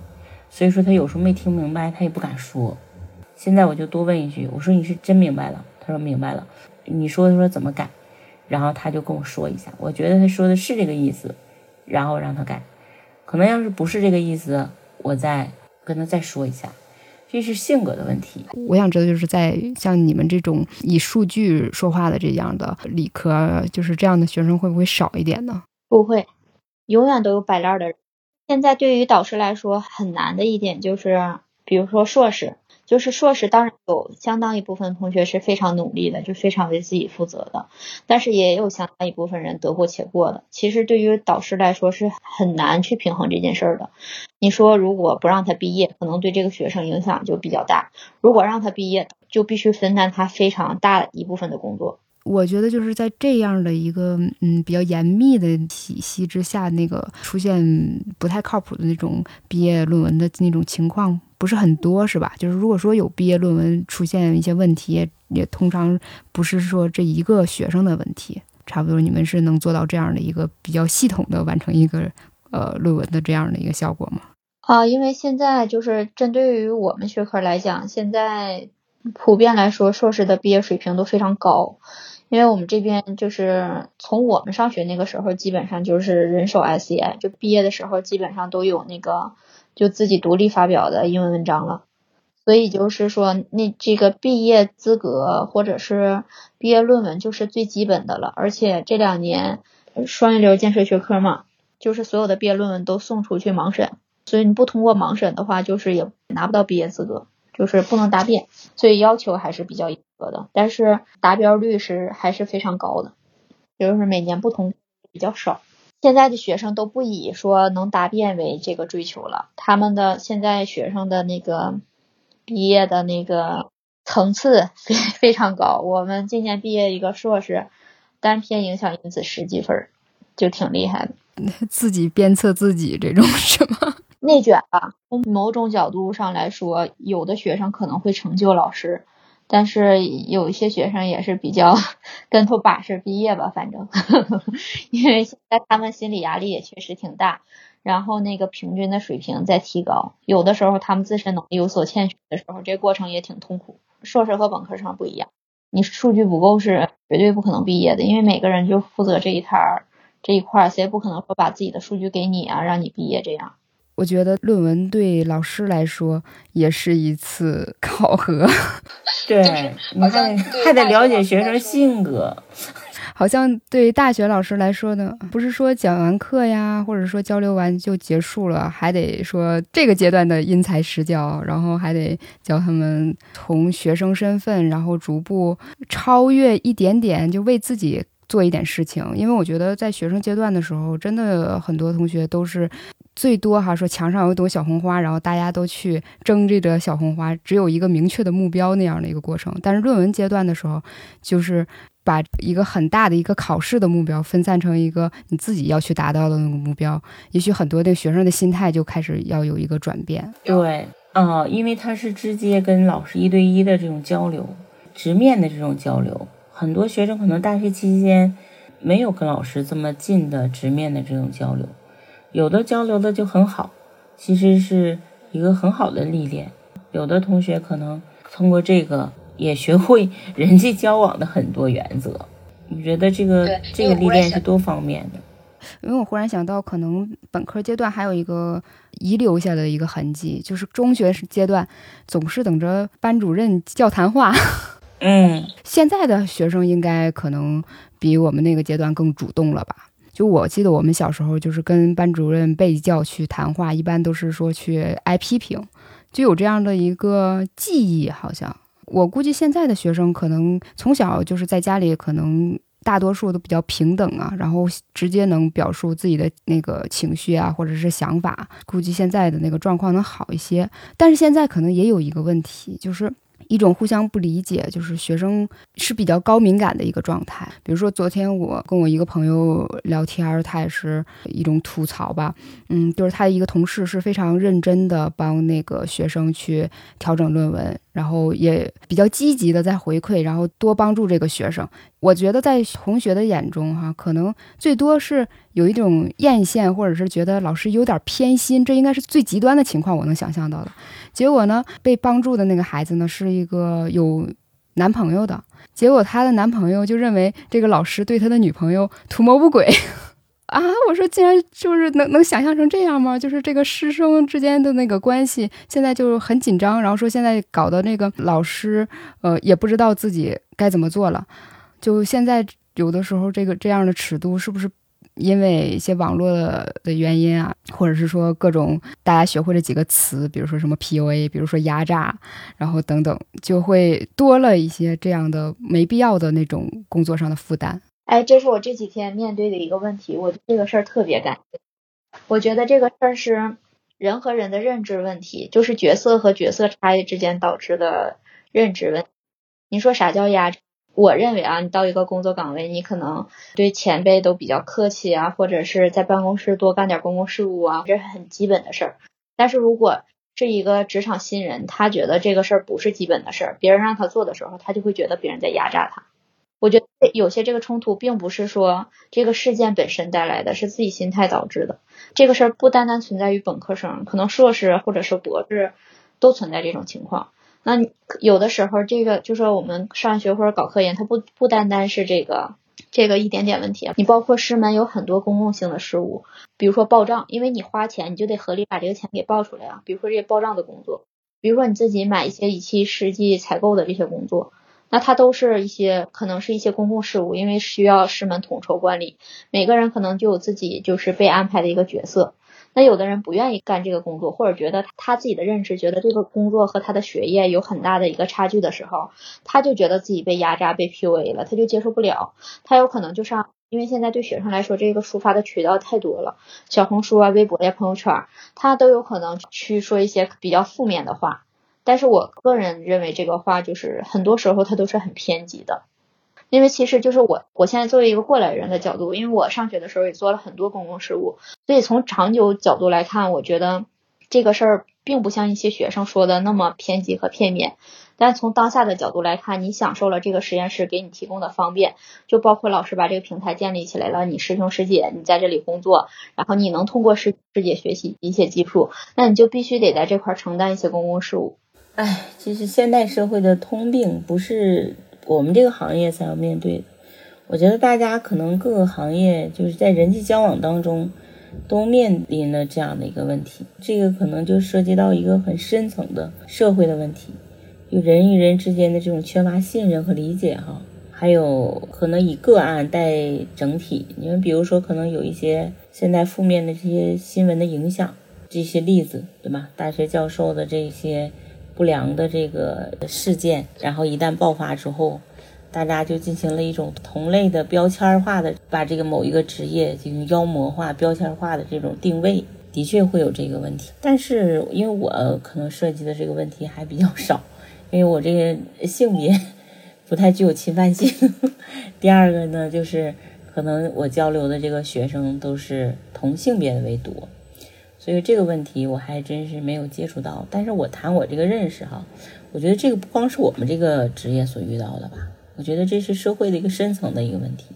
所以说他有时候没听明白，他也不敢说。现在我就多问一句，我说你是真明白了？他说明白了。你说说怎么改，然后他就跟我说一下，我觉得他说的是这个意思，然后让他改。可能要是不是这个意思，我再跟他再说一下。这是性格的问题。我想知道，就是在像你们这种以数据说话的这样的理科，就是这样的学生会不会少一点呢？不会，永远都有摆烂的人。现在对于导师来说很难的一点就是，比如说硕士。就是硕士，当然有相当一部分同学是非常努力的，就非常为自己负责的，但是也有相当一部分人得过且过的。其实对于导师来说是很难去平衡这件事儿的。你说如果不让他毕业，可能对这个学生影响就比较大；如果让他毕业，就必须分担他非常大一部分的工作。我觉得就是在这样的一个嗯比较严密的体系之下，那个出现不太靠谱的那种毕业论文的那种情况。不是很多是吧？就是如果说有毕业论文出现一些问题，也通常不是说这一个学生的问题。差不多你们是能做到这样的一个比较系统的完成一个呃论文的这样的一个效果吗？啊，因为现在就是针对于我们学科来讲，现在普遍来说硕士的毕业水平都非常高。因为我们这边就是从我们上学那个时候，基本上就是人手 SCI，就毕业的时候基本上都有那个。就自己独立发表的英文文章了，所以就是说，那这个毕业资格或者是毕业论文就是最基本的了。而且这两年双一流建设学科嘛，就是所有的毕业论文都送出去盲审，所以你不通过盲审的话，就是也拿不到毕业资格，就是不能答辩，所以要求还是比较严的。但是达标率是还是非常高的，就是每年不同比较少。现在的学生都不以说能答辩为这个追求了，他们的现在学生的那个毕业的那个层次非非常高。我们今年毕业一个硕士，单篇影响因子十几分，就挺厉害的。自己鞭策自己这种是吗？内卷吧。从某种角度上来说，有的学生可能会成就老师。但是有一些学生也是比较 跟头把式毕业吧，反正，呵 呵因为现在他们心理压力也确实挺大，然后那个平均的水平在提高，有的时候他们自身能力有所欠缺的时候，这过程也挺痛苦。硕士和本科生不一样，你数据不够是绝对不可能毕业的，因为每个人就负责这一摊儿这一块，谁也不可能说把自己的数据给你啊，让你毕业这样。我觉得论文对老师来说也是一次考核，对，你看还得了解学生性格，好像对大学老师来说呢，不是说讲完课呀，或者说交流完就结束了，还得说这个阶段的因材施教，然后还得教他们从学生身份，然后逐步超越一点点，就为自己做一点事情。因为我觉得在学生阶段的时候，真的很多同学都是。最多哈说墙上有一朵小红花，然后大家都去争这个小红花，只有一个明确的目标那样的一个过程。但是论文阶段的时候，就是把一个很大的一个考试的目标分散成一个你自己要去达到的那个目标。也许很多的学生的心态就开始要有一个转变。对，啊，因为他是直接跟老师一对一的这种交流，直面的这种交流。很多学生可能大学期间没有跟老师这么近的直面的这种交流。有的交流的就很好，其实是一个很好的历练。有的同学可能通过这个也学会 人际交往的很多原则。你觉得这个这个历练是多方面的？因为我忽然想到，可能本科阶段还有一个遗留下的一个痕迹，就是中学阶段总是等着班主任叫谈话。嗯，现在的学生应该可能比我们那个阶段更主动了吧？就我记得我们小时候就是跟班主任被叫去谈话，一般都是说去挨批评，就有这样的一个记忆。好像我估计现在的学生可能从小就是在家里，可能大多数都比较平等啊，然后直接能表述自己的那个情绪啊，或者是想法。估计现在的那个状况能好一些，但是现在可能也有一个问题，就是。一种互相不理解，就是学生是比较高敏感的一个状态。比如说，昨天我跟我一个朋友聊天，他也是一种吐槽吧，嗯，就是他的一个同事是非常认真的帮那个学生去调整论文。然后也比较积极的在回馈，然后多帮助这个学生。我觉得在同学的眼中，哈，可能最多是有一种艳羡，或者是觉得老师有点偏心，这应该是最极端的情况，我能想象到的。结果呢，被帮助的那个孩子呢，是一个有男朋友的，结果他的男朋友就认为这个老师对他的女朋友图谋不轨。啊！我说，竟然就是能能想象成这样吗？就是这个师生之间的那个关系，现在就是很紧张。然后说现在搞的那个老师，呃，也不知道自己该怎么做了。就现在有的时候，这个这样的尺度，是不是因为一些网络的原因啊，或者是说各种大家学会了几个词，比如说什么 PUA，比如说压榨，然后等等，就会多了一些这样的没必要的那种工作上的负担。哎，这是我这几天面对的一个问题，我对这个事儿特别感我觉得这个事儿是人和人的认知问题，就是角色和角色差异之间导致的认知问题。你说啥叫压？我认为啊，你到一个工作岗位，你可能对前辈都比较客气啊，或者是在办公室多干点公共事务啊，这是很基本的事儿。但是如果是一个职场新人，他觉得这个事儿不是基本的事儿，别人让他做的时候，他就会觉得别人在压榨他。我觉得有些这个冲突并不是说这个事件本身带来的，是自己心态导致的。这个事儿不单单存在于本科生，可能硕士或者是博士都存在这种情况。那有的时候，这个就说我们上学或者搞科研，它不不单单是这个这个一点点问题。你包括师门有很多公共性的事务，比如说报账，因为你花钱，你就得合理把这个钱给报出来啊。比如说这些报账的工作，比如说你自己买一些仪器试剂采购的这些工作。那它都是一些可能是一些公共事务，因为需要师门统筹管理，每个人可能就有自己就是被安排的一个角色。那有的人不愿意干这个工作，或者觉得他自己的认知觉得这个工作和他的学业有很大的一个差距的时候，他就觉得自己被压榨、被 PUA 了，他就接受不了。他有可能就上，因为现在对学生来说，这个抒发的渠道太多了，小红书啊、微博呀、朋友圈，他都有可能去说一些比较负面的话。但是我个人认为这个话就是很多时候它都是很偏激的，因为其实就是我我现在作为一个过来人的角度，因为我上学的时候也做了很多公共事务，所以从长久角度来看，我觉得这个事儿并不像一些学生说的那么偏激和片面。但从当下的角度来看，你享受了这个实验室给你提供的方便，就包括老师把这个平台建立起来了，你师兄师姐你在这里工作，然后你能通过师师姐学习一些技术，那你就必须得在这块承担一些公共事务。哎，其实现代社会的通病不是我们这个行业才要面对的。我觉得大家可能各个行业就是在人际交往当中都面临了这样的一个问题。这个可能就涉及到一个很深层的社会的问题，就人与人之间的这种缺乏信任和理解哈。还有可能以个案带整体。你们比如说，可能有一些现在负面的这些新闻的影响，这些例子，对吧？大学教授的这些不良的这个事件，然后一旦爆发之后，大家就进行了一种同类的标签化的，把这个某一个职业进行妖魔化、标签化的这种定位。的确会有这个问题，但是因为我可能涉及的这个问题还比较少，因为我这个性别不太具有侵犯性。第二个呢，就是可能我交流的这个学生都是同性别的为多，所以这个问题我还真是没有接触到。但是我谈我这个认识哈，我觉得这个不光是我们这个职业所遇到的吧，我觉得这是社会的一个深层的一个问题。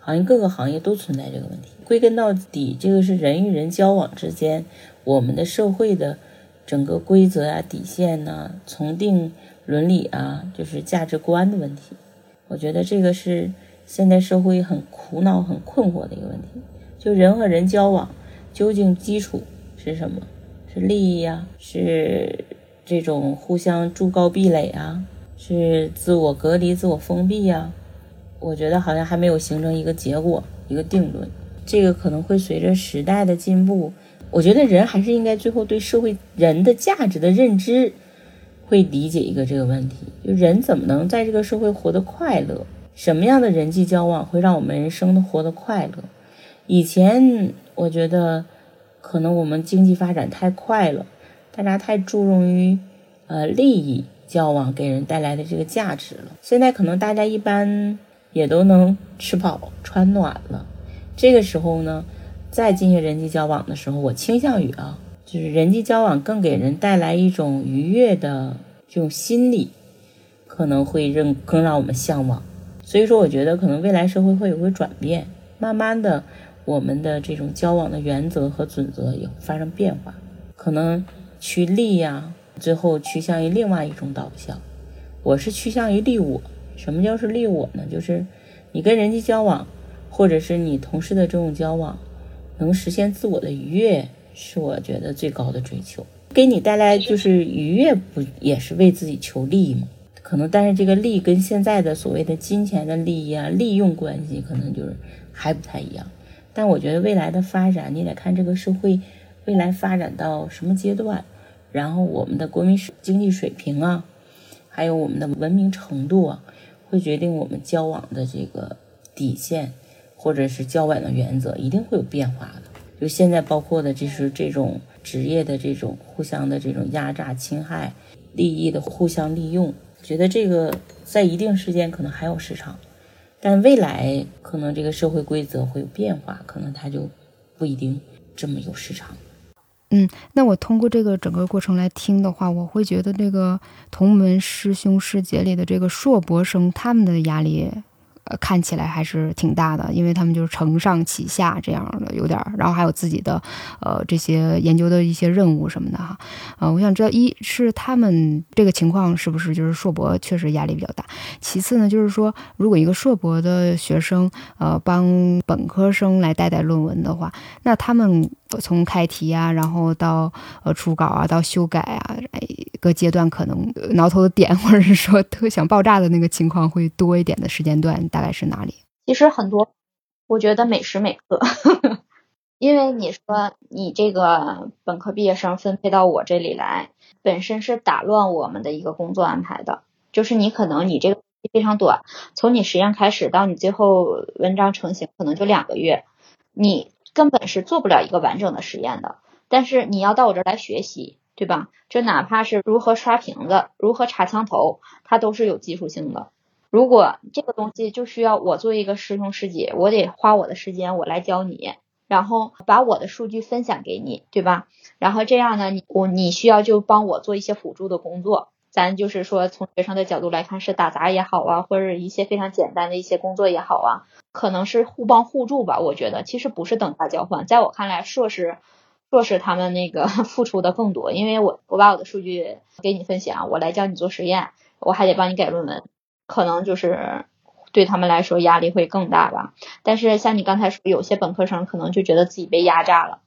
好像各个行业都存在这个问题。归根到底，这个是人与人交往之间，我们的社会的整个规则啊、底线呐、从定伦理啊，就是价值观的问题。我觉得这个是现代社会很苦恼、很困惑的一个问题。就人和人交往，究竟基础是什么？是利益呀？是这种互相筑高壁垒啊？是自我隔离、自我封闭呀？我觉得好像还没有形成一个结果，一个定论。这个可能会随着时代的进步，我觉得人还是应该最后对社会人的价值的认知，会理解一个这个问题：就人怎么能在这个社会活得快乐？什么样的人际交往会让我们人生的活得快乐？以前我觉得可能我们经济发展太快了，大家太注重于呃利益交往给人带来的这个价值了。现在可能大家一般。也都能吃饱穿暖了，这个时候呢，再进行人际交往的时候，我倾向于啊，就是人际交往更给人带来一种愉悦的这种心理，可能会更更让我们向往。所以说，我觉得可能未来社会会有个转变，慢慢的，我们的这种交往的原则和准则也会发生变化，可能趋利呀，最后趋向于另外一种导向。我是趋向于利我。什么叫是利我呢？就是你跟人际交往，或者是你同事的这种交往，能实现自我的愉悦，是我觉得最高的追求。给你带来就是愉悦，不也是为自己求利益吗？可能，但是这个利跟现在的所谓的金钱的利益啊、利用关系，可能就是还不太一样。但我觉得未来的发展，你得看这个社会未来发展到什么阶段，然后我们的国民经济水平啊，还有我们的文明程度啊。会决定我们交往的这个底线，或者是交往的原则，一定会有变化的。就现在包括的，就是这种职业的这种互相的这种压榨、侵害、利益的互相利用。觉得这个在一定时间可能还有市场，但未来可能这个社会规则会有变化，可能它就不一定这么有市场。嗯，那我通过这个整个过程来听的话，我会觉得这个同门师兄师姐里的这个硕博生，他们的压力。呃，看起来还是挺大的，因为他们就是承上启下这样的，有点儿，然后还有自己的，呃，这些研究的一些任务什么的哈。呃，我想知道，一是他们这个情况是不是就是硕博确实压力比较大？其次呢，就是说，如果一个硕博的学生，呃，帮本科生来带带论文的话，那他们从开题啊，然后到呃初稿啊，到修改啊，各阶段可能挠头的点，或者是说特想爆炸的那个情况会多一点的时间段。大概是哪里？其实很多，我觉得每时每刻，因为你说你这个本科毕业生分配到我这里来，本身是打乱我们的一个工作安排的。就是你可能你这个非常短，从你实验开始到你最后文章成型，可能就两个月，你根本是做不了一个完整的实验的。但是你要到我这儿来学习，对吧？这哪怕是如何刷瓶子、如何插枪头，它都是有技术性的。如果这个东西就需要我做一个师兄师姐，我得花我的时间，我来教你，然后把我的数据分享给你，对吧？然后这样呢，你我你需要就帮我做一些辅助的工作，咱就是说从学生的角度来看，是打杂也好啊，或者一些非常简单的一些工作也好啊，可能是互帮互助吧。我觉得其实不是等价交换，在我看来，硕士硕士他们那个 付出的更多，因为我我把我的数据给你分享，我来教你做实验，我还得帮你改论文。可能就是对他们来说压力会更大吧，但是像你刚才说，有些本科生可能就觉得自己被压榨了，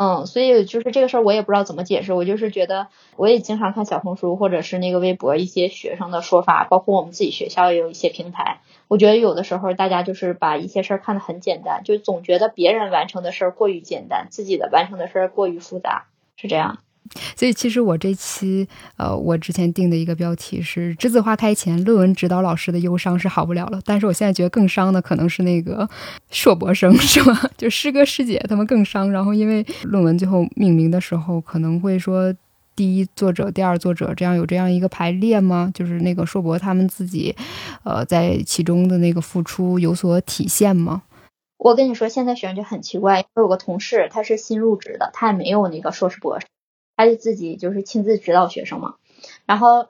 嗯，所以就是这个事儿，我也不知道怎么解释。我就是觉得，我也经常看小红书或者是那个微博一些学生的说法，包括我们自己学校也有一些平台。我觉得有的时候大家就是把一些事儿看得很简单，就总觉得别人完成的事儿过于简单，自己的完成的事儿过于复杂，是这样。所以其实我这期，呃，我之前定的一个标题是“栀子花开前，论文指导老师的忧伤是好不了了”。但是我现在觉得更伤的可能是那个硕博生，是吧？就师哥师姐他们更伤。然后因为论文最后命名的时候，可能会说第一作者、第二作者这样有这样一个排列吗？就是那个硕博他们自己，呃，在其中的那个付出有所体现吗？我跟你说，现在学生就很奇怪。我有个同事，他是新入职的，他也没有那个硕士博士。他就自己就是亲自指导学生嘛，然后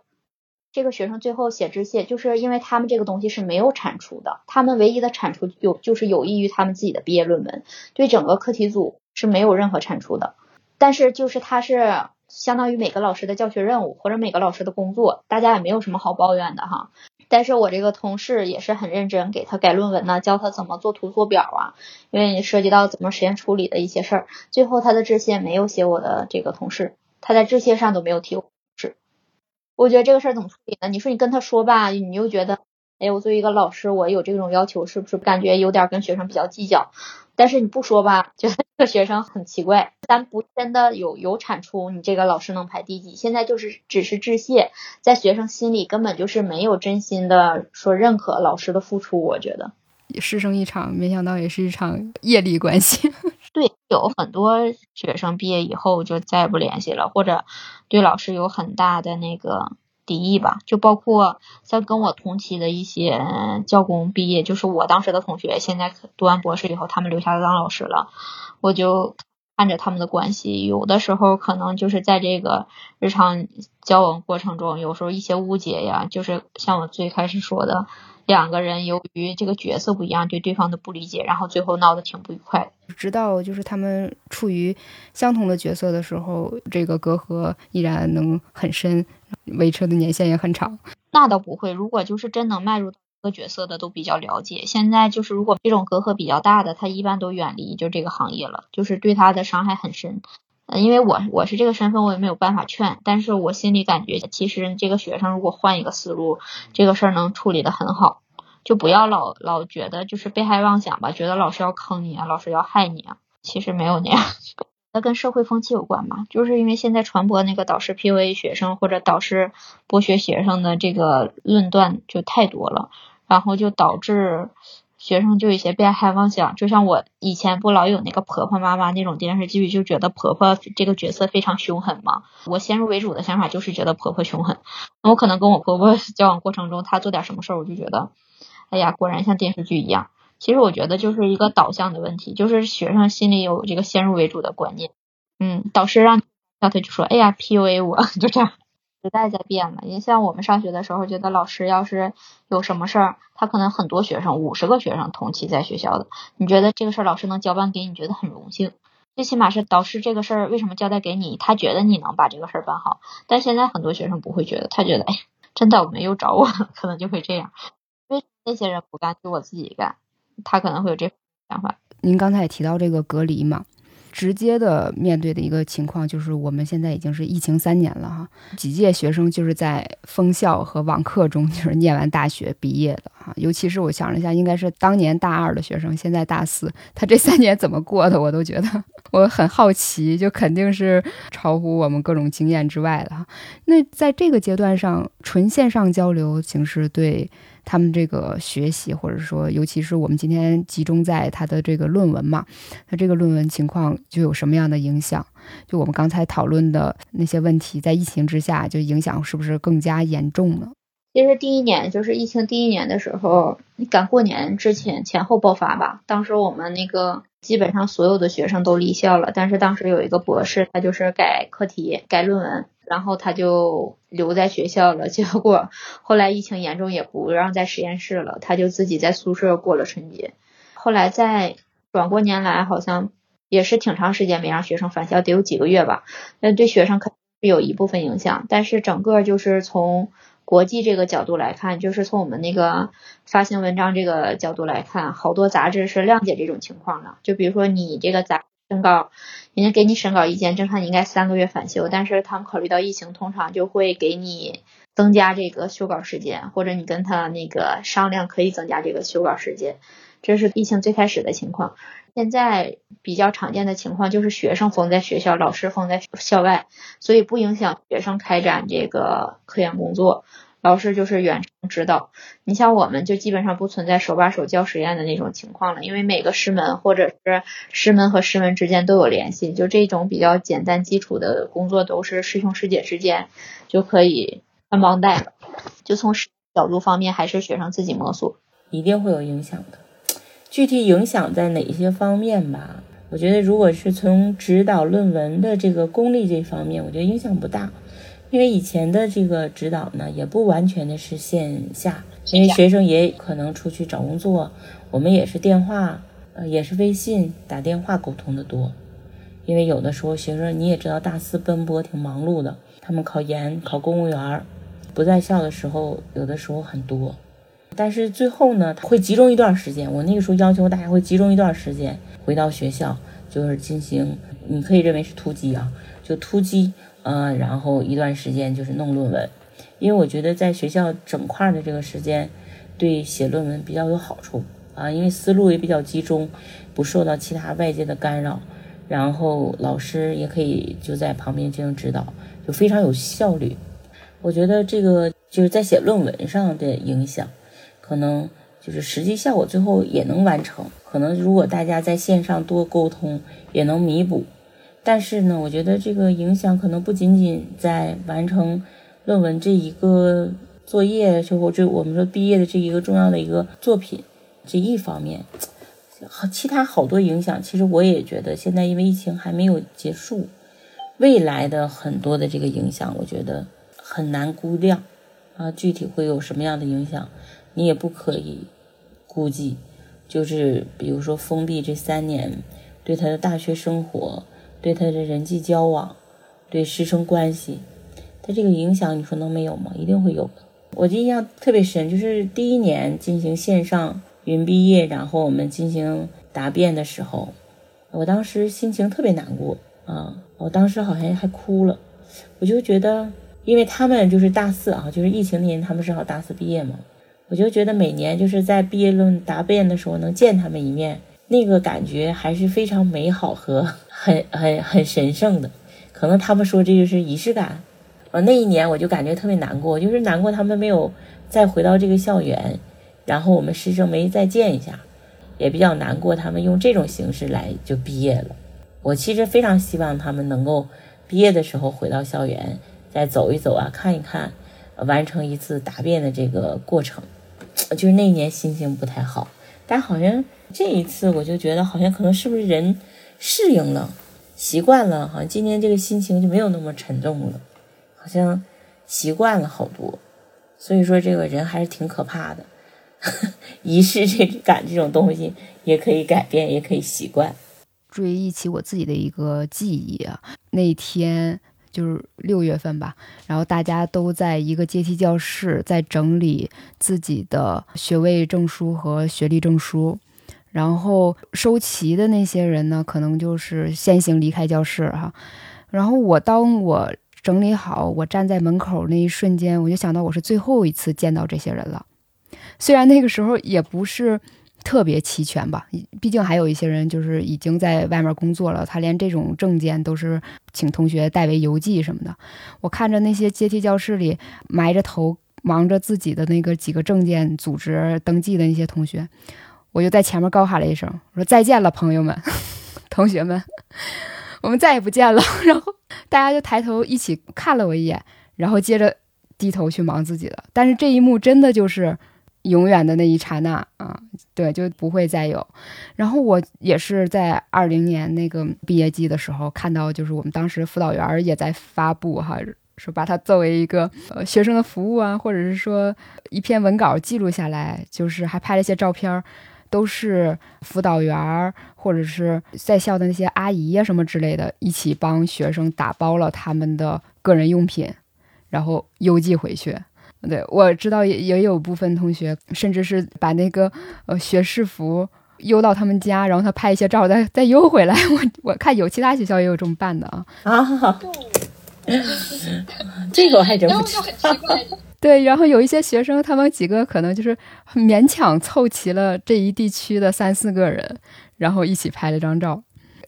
这个学生最后写致谢，就是因为他们这个东西是没有产出的，他们唯一的产出有就是有益于他们自己的毕业论文，对整个课题组是没有任何产出的。但是就是他是相当于每个老师的教学任务或者每个老师的工作，大家也没有什么好抱怨的哈。但是我这个同事也是很认真，给他改论文呢，教他怎么做图做表啊，因为涉及到怎么实验处理的一些事儿。最后他的致谢没有写我的这个同事，他在致谢上都没有提我是。我觉得这个事儿怎么处理呢？你说你跟他说吧，你又觉得，哎，我作为一个老师，我有这种要求，是不是感觉有点跟学生比较计较？但是你不说吧，觉得这个学生很奇怪。咱不真的有有产出，你这个老师能排第几？现在就是只是致谢，在学生心里根本就是没有真心的说认可老师的付出。我觉得师生一场，没想到也是一场业力关系。对，有很多学生毕业以后就再也不联系了，或者对老师有很大的那个。敌意吧，就包括像跟我同期的一些教工毕业，就是我当时的同学，现在读完博士以后，他们留下来当老师了，我就看着他们的关系，有的时候可能就是在这个日常交往过程中，有时候一些误解呀，就是像我最开始说的。两个人由于这个角色不一样，对对方的不理解，然后最后闹得挺不愉快。直到就是他们处于相同的角色的时候，这个隔阂依然能很深，维持的年限也很长。那倒不会，如果就是真能迈入这个角色的，都比较了解。现在就是如果这种隔阂比较大的，他一般都远离就这个行业了，就是对他的伤害很深。嗯，因为我我是这个身份，我也没有办法劝，但是我心里感觉，其实这个学生如果换一个思路，这个事儿能处理的很好，就不要老老觉得就是被害妄想吧，觉得老师要坑你啊，老师要害你啊，其实没有那样，那跟社会风气有关嘛，就是因为现在传播那个导师 PUA 学生或者导师剥削学生的这个论断就太多了，然后就导致。学生就有些被害妄想，就像我以前不老有那个婆婆妈妈那种电视剧，就觉得婆婆这个角色非常凶狠嘛。我先入为主的想法就是觉得婆婆凶狠。我可能跟我婆婆 交往过程中，她做点什么事儿，我就觉得，哎呀，果然像电视剧一样。其实我觉得就是一个导向的问题，就是学生心里有这个先入为主的观念。嗯，导师让让他就说，哎呀，PUA 我 就这样。时代在变了，也像我们上学的时候，觉得老师要是有什么事儿，他可能很多学生，五十个学生同期在学校的，你觉得这个事儿老师能交办给你，觉得很荣幸。最起码是导师这个事儿为什么交代给你，他觉得你能把这个事儿办好。但现在很多学生不会觉得，他觉得哎，真倒霉又找我，可能就会这样。为那些人不干，就我自己干，他可能会有这想法。您刚才也提到这个隔离嘛。直接的面对的一个情况就是，我们现在已经是疫情三年了哈，几届学生就是在封校和网课中就是念完大学毕业的哈。尤其是我想了一下，应该是当年大二的学生，现在大四，他这三年怎么过的，我都觉得我很好奇，就肯定是超乎我们各种经验之外的哈。那在这个阶段上，纯线上交流形式对。他们这个学习，或者说，尤其是我们今天集中在他的这个论文嘛，他这个论文情况就有什么样的影响？就我们刚才讨论的那些问题，在疫情之下，就影响是不是更加严重呢？其实第一年就是疫情第一年的时候，赶过年之前前后爆发吧。当时我们那个基本上所有的学生都离校了，但是当时有一个博士，他就是改课题、改论文。然后他就留在学校了，结果后来疫情严重，也不让在实验室了，他就自己在宿舍过了春节。后来在转过年来，好像也是挺长时间没让学生返校，得有几个月吧。那对学生肯定是有一部分影响，但是整个就是从国际这个角度来看，就是从我们那个发行文章这个角度来看，好多杂志是谅解这种情况的。就比如说你这个杂审稿，人家给你审稿意见，正常你应该三个月返修，但是他们考虑到疫情，通常就会给你增加这个修稿时间，或者你跟他那个商量可以增加这个修稿时间。这是疫情最开始的情况。现在比较常见的情况就是学生封在学校，老师封在校外，所以不影响学生开展这个科研工作。老师就是远程指导，你像我们就基本上不存在手把手教实验的那种情况了，因为每个师门或者是师门和师门之间都有联系，就这种比较简单基础的工作都是师兄师姐之间就可以穿帮带了。就从角度方面，还是学生自己摸索，一定会有影响的。具体影响在哪些方面吧？我觉得如果是从指导论文的这个功力这方面，我觉得影响不大。因为以前的这个指导呢，也不完全的是线下，因为学生也可能出去找工作，我们也是电话，呃，也是微信打电话沟通的多。因为有的时候学生你也知道，大四奔波挺忙碌的，他们考研、考公务员，不在校的时候，有的时候很多。但是最后呢，会集中一段时间。我那个时候要求大家会集中一段时间回到学校，就是进行，你可以认为是突击啊，就突击。嗯，然后一段时间就是弄论文，因为我觉得在学校整块的这个时间，对写论文比较有好处啊，因为思路也比较集中，不受到其他外界的干扰，然后老师也可以就在旁边进行指导，就非常有效率。我觉得这个就是在写论文上的影响，可能就是实际效果最后也能完成，可能如果大家在线上多沟通，也能弥补。但是呢，我觉得这个影响可能不仅仅在完成论文这一个作业，就或者我们说毕业的这一个重要的一个作品这一方面，好，其他好多影响。其实我也觉得，现在因为疫情还没有结束，未来的很多的这个影响，我觉得很难估量啊，具体会有什么样的影响，你也不可以估计。就是比如说封闭这三年，对他的大学生活。对他的人际交往，对师生关系，他这个影响，你说能没有吗？一定会有的。我印象特别深，就是第一年进行线上云毕业，然后我们进行答辩的时候，我当时心情特别难过啊，我当时好像还哭了。我就觉得，因为他们就是大四啊，就是疫情那年他们是好大四毕业嘛，我就觉得每年就是在毕业论答辩的时候能见他们一面，那个感觉还是非常美好和。很很很神圣的，可能他们说这就是仪式感。呃，那一年我就感觉特别难过，就是难过他们没有再回到这个校园，然后我们师生没再见一下，也比较难过。他们用这种形式来就毕业了。我其实非常希望他们能够毕业的时候回到校园，再走一走啊，看一看，完成一次答辩的这个过程。就是那一年心情不太好，但好像这一次我就觉得好像可能是不是人。适应了，习惯了，好像今天这个心情就没有那么沉重了，好像习惯了好多。所以说，这个人还是挺可怕的。仪式这感这种东西也可以改变，也可以习惯。追忆起我自己的一个记忆啊，那天就是六月份吧，然后大家都在一个阶梯教室，在整理自己的学位证书和学历证书。然后收齐的那些人呢，可能就是先行离开教室哈。然后我当我整理好，我站在门口那一瞬间，我就想到我是最后一次见到这些人了。虽然那个时候也不是特别齐全吧，毕竟还有一些人就是已经在外面工作了，他连这种证件都是请同学代为邮寄什么的。我看着那些阶梯教室里埋着头忙着自己的那个几个证件组织登记的那些同学。我就在前面高喊了一声：“我说再见了，朋友们，同学们，我们再也不见了。”然后大家就抬头一起看了我一眼，然后接着低头去忙自己的。但是这一幕真的就是永远的那一刹那啊，对，就不会再有。然后我也是在二零年那个毕业季的时候看到，就是我们当时辅导员也在发布哈，说把它作为一个呃学生的服务啊，或者是说一篇文稿记录下来，就是还拍了一些照片。都是辅导员儿或者是在校的那些阿姨呀什么之类的，一起帮学生打包了他们的个人用品，然后邮寄回去。对我知道也也有部分同学，甚至是把那个呃学士服邮到他们家，然后他拍一些照，再再邮回来。我我看有其他学校也有这么办的啊。啊，这个我还真不知然后就很奇怪，对，然后有一些学生，他们几个可能就是勉强凑齐了这一地区的三四个人，然后一起拍了张照，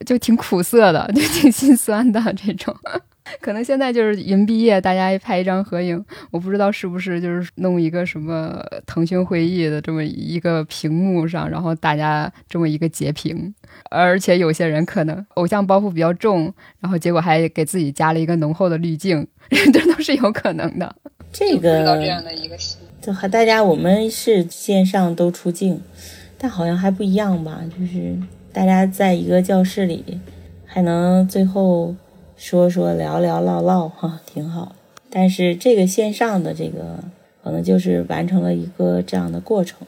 就挺苦涩的，就挺心酸的这种。可能现在就是云毕业，大家一拍一张合影，我不知道是不是就是弄一个什么腾讯会议的这么一个屏幕上，然后大家这么一个截屏，而且有些人可能偶像包袱比较重，然后结果还给自己加了一个浓厚的滤镜，这都是有可能的。这个这样的一个戏。就和大家我们是线上都出镜，但好像还不一样吧？就是大家在一个教室里，还能最后说说聊聊唠唠哈，挺好。但是这个线上的这个，可能就是完成了一个这样的过程。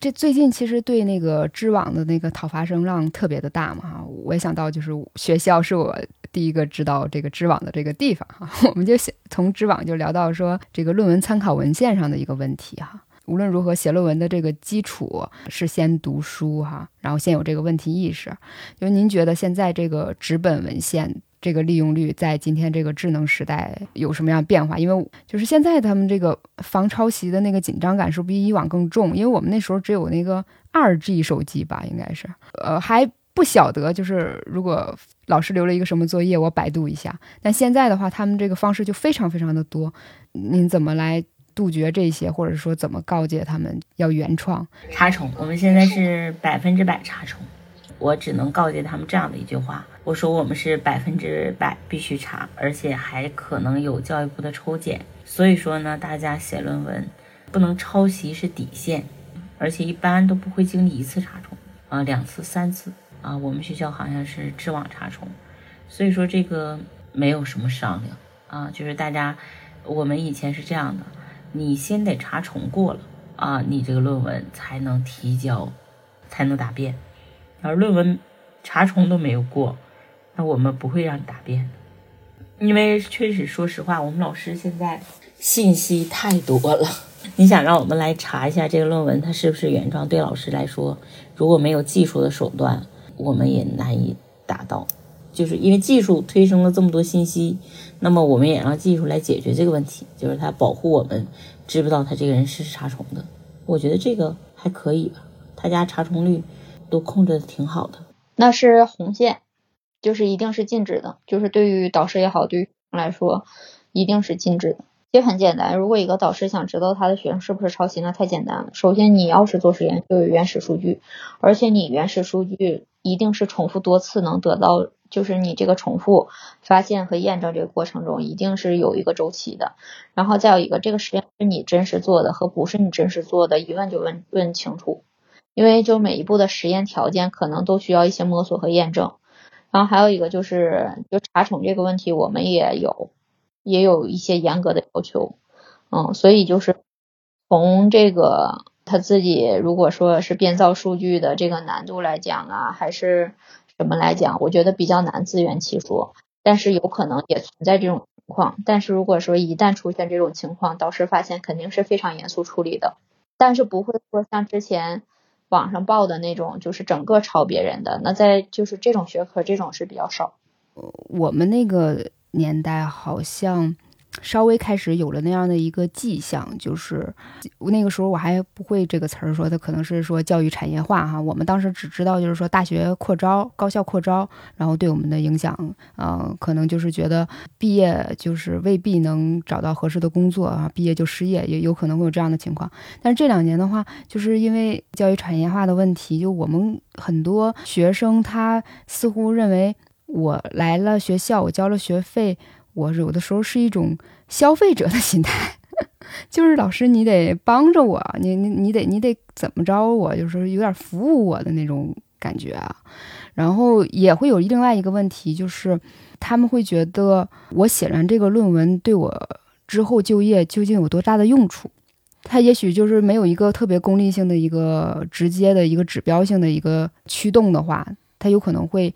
这最近其实对那个知网的那个讨伐声浪特别的大嘛哈，我也想到就是学校是我第一个知道这个知网的这个地方哈，我们就想从知网就聊到说这个论文参考文献上的一个问题哈。无论如何，写论文的这个基础是先读书哈，然后先有这个问题意识。就是您觉得现在这个纸本文献这个利用率在今天这个智能时代有什么样的变化？因为就是现在他们这个防抄袭的那个紧张感是不是比以往更重？因为我们那时候只有那个二 G 手机吧，应该是，呃，还不晓得就是如果老师留了一个什么作业，我百度一下。但现在的话，他们这个方式就非常非常的多，您怎么来杜绝这些，或者说怎么告诫他们要原创？查重，我们现在是百分之百查重。我只能告诫他们这样的一句话：我说我们是百分之百必须查，而且还可能有教育部的抽检。所以说呢，大家写论文不能抄袭是底线，而且一般都不会经历一次查重啊，两次、三次啊。我们学校好像是知网查重，所以说这个没有什么商量啊，就是大家我们以前是这样的，你先得查重过了啊，你这个论文才能提交，才能答辩。而论文查重都没有过，那我们不会让你答辩的，因为确实说实话，我们老师现在信息太多了。你想让我们来查一下这个论文它是不是原创，对老师来说，如果没有技术的手段，我们也难以达到。就是因为技术推升了这么多信息，那么我们也让技术来解决这个问题，就是它保护我们知不知道他这个人是查重的。我觉得这个还可以吧，他家查重率都控制的挺好的。那是红线，就是一定是禁止的，就是对于导师也好，对于来说，一定是禁止的。也很简单，如果一个导师想知道他的学生是不是抄袭，那太简单了。首先，你要是做实验，就有原始数据，而且你原始数据一定是重复多次能得到，就是你这个重复发现和验证这个过程中，一定是有一个周期的。然后再有一个，这个实验是你真实做的和不是你真实做的，一问就问问清楚。因为就每一步的实验条件可能都需要一些摸索和验证，然后还有一个就是就查重这个问题，我们也有也有一些严格的要求，嗯，所以就是从这个他自己如果说是编造数据的这个难度来讲啊，还是什么来讲，我觉得比较难自圆其说，但是有可能也存在这种情况，但是如果说一旦出现这种情况，导师发现肯定是非常严肃处理的，但是不会说像之前。网上报的那种就是整个抄别人的，那在就是这种学科这种是比较少。我们那个年代好像稍微开始有了那样的一个迹象，就是那个时候我还不会这个词儿，说它可能是说教育产业化哈。我们当时只知道就是说大学扩招、高校扩招，然后对我们的影响，呃，可能就是觉得毕业就是未必能找到合适的工作啊，毕业就失业，也有可能会有这样的情况。但是这两年的话，就是因为教育产业化的问题，就我们很多学生他似乎认为我来了学校，我交了学费。我有的时候是一种消费者的心态，就是老师你得帮着我，你你你得你得怎么着我，就是有点服务我的那种感觉啊。然后也会有另外一个问题，就是他们会觉得我写完这个论文对我之后就业究竟有多大的用处？他也许就是没有一个特别功利性的一个直接的一个指标性的一个驱动的话，他有可能会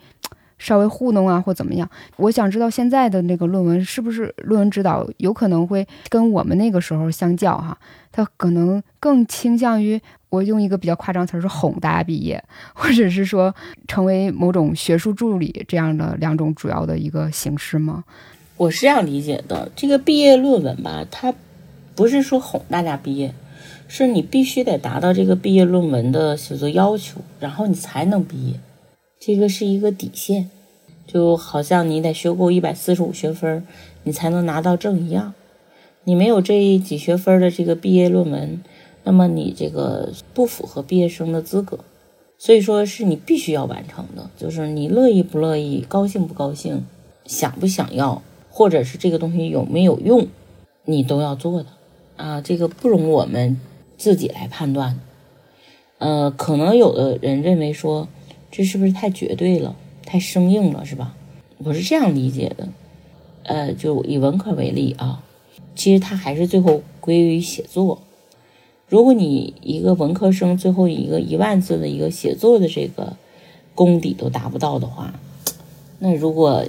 稍微糊弄啊或怎么样。我想知道现在的那个论文是不是论文指导有可能会跟我们那个时候相较哈，它可能更倾向于我用一个比较夸张词儿是哄大家毕业，或者是说成为某种学术助理这样的两种主要的一个形式吗？我是这样理解的，这个毕业论文吧，它不是说哄大家毕业。是你必须得达到这个毕业论文的写作要求，然后你才能毕业，这个是一个底线，就好像你得学够一百四十五学分，你才能拿到证一样。你没有这几学分的这个毕业论文，那么你这个不符合毕业生的资格。所以说是你必须要完成的，就是你乐意不乐意、高兴不高兴、想不想要，或者是这个东西有没有用，你都要做的啊，这个不容我们。自己来判断，呃，可能有的人认为说，这是不是太绝对了，太生硬了，是吧？我是这样理解的，呃，就以文科为例啊，其实它还是最后归于写作。如果你一个文科生最后一个一万字的一个写作的这个功底都达不到的话，那如果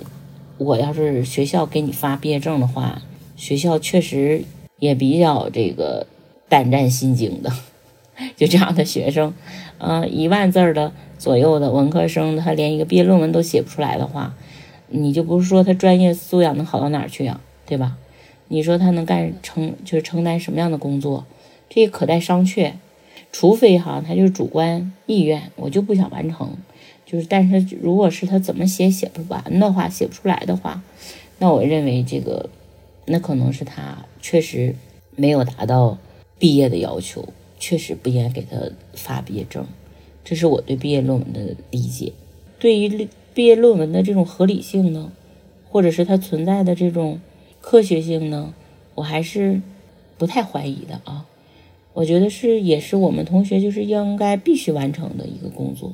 我要是学校给你发毕业证的话，学校确实也比较这个。胆战心惊的，就这样的学生，呃，一万字的左右的文科生，他连一个毕业论文都写不出来的话，你就不是说他专业素养能好到哪儿去啊，对吧？你说他能干承就是承担什么样的工作，这也可待商榷。除非哈，他就是主观意愿，我就不想完成，就是，但是如果是他怎么写写不完的话，写不出来的话，那我认为这个，那可能是他确实没有达到。毕业的要求确实不应该给他发毕业证，这是我对毕业论文的理解。对于毕业论文的这种合理性呢，或者是它存在的这种科学性呢，我还是不太怀疑的啊。我觉得是也是我们同学就是应该必须完成的一个工作。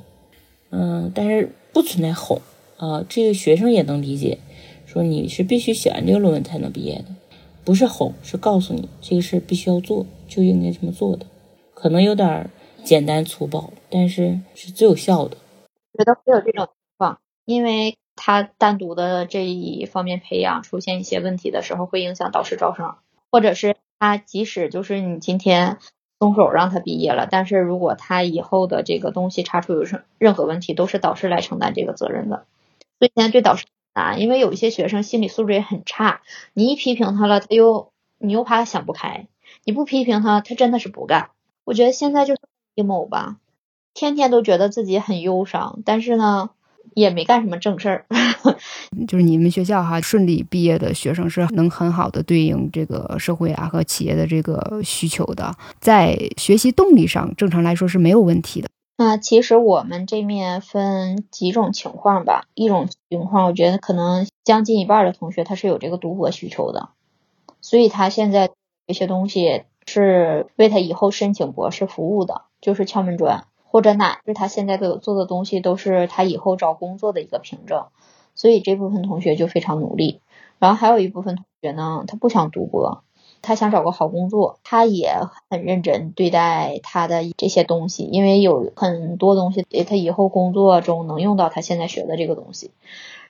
嗯，但是不存在哄啊，这个学生也能理解，说你是必须写完这个论文才能毕业的。不是哄，是告诉你这个事必须要做，就应该这么做的。可能有点简单粗暴，但是是最有效的。觉得会有这种情况，因为他单独的这一方面培养出现一些问题的时候，会影响导师招生，或者是他即使就是你今天松手让他毕业了，但是如果他以后的这个东西查出有什任何问题，都是导师来承担这个责任的。所以现在对导师。啊，因为有一些学生心理素质也很差，你一批评他了，他又你又怕他想不开，你不批评他，他真的是不干。我觉得现在就是 emo 吧，天天都觉得自己很忧伤，但是呢，也没干什么正事儿。就是你们学校哈，顺利毕业的学生是能很好的对应这个社会啊和企业的这个需求的，在学习动力上，正常来说是没有问题的。那其实我们这面分几种情况吧，一种情况，我觉得可能将近一半的同学他是有这个读博需求的，所以他现在这些东西是为他以后申请博士服务的，就是敲门砖，或者哪是他现在的做的东西都是他以后找工作的一个凭证，所以这部分同学就非常努力，然后还有一部分同学呢，他不想读博。他想找个好工作，他也很认真对待他的这些东西，因为有很多东西他以后工作中能用到他现在学的这个东西。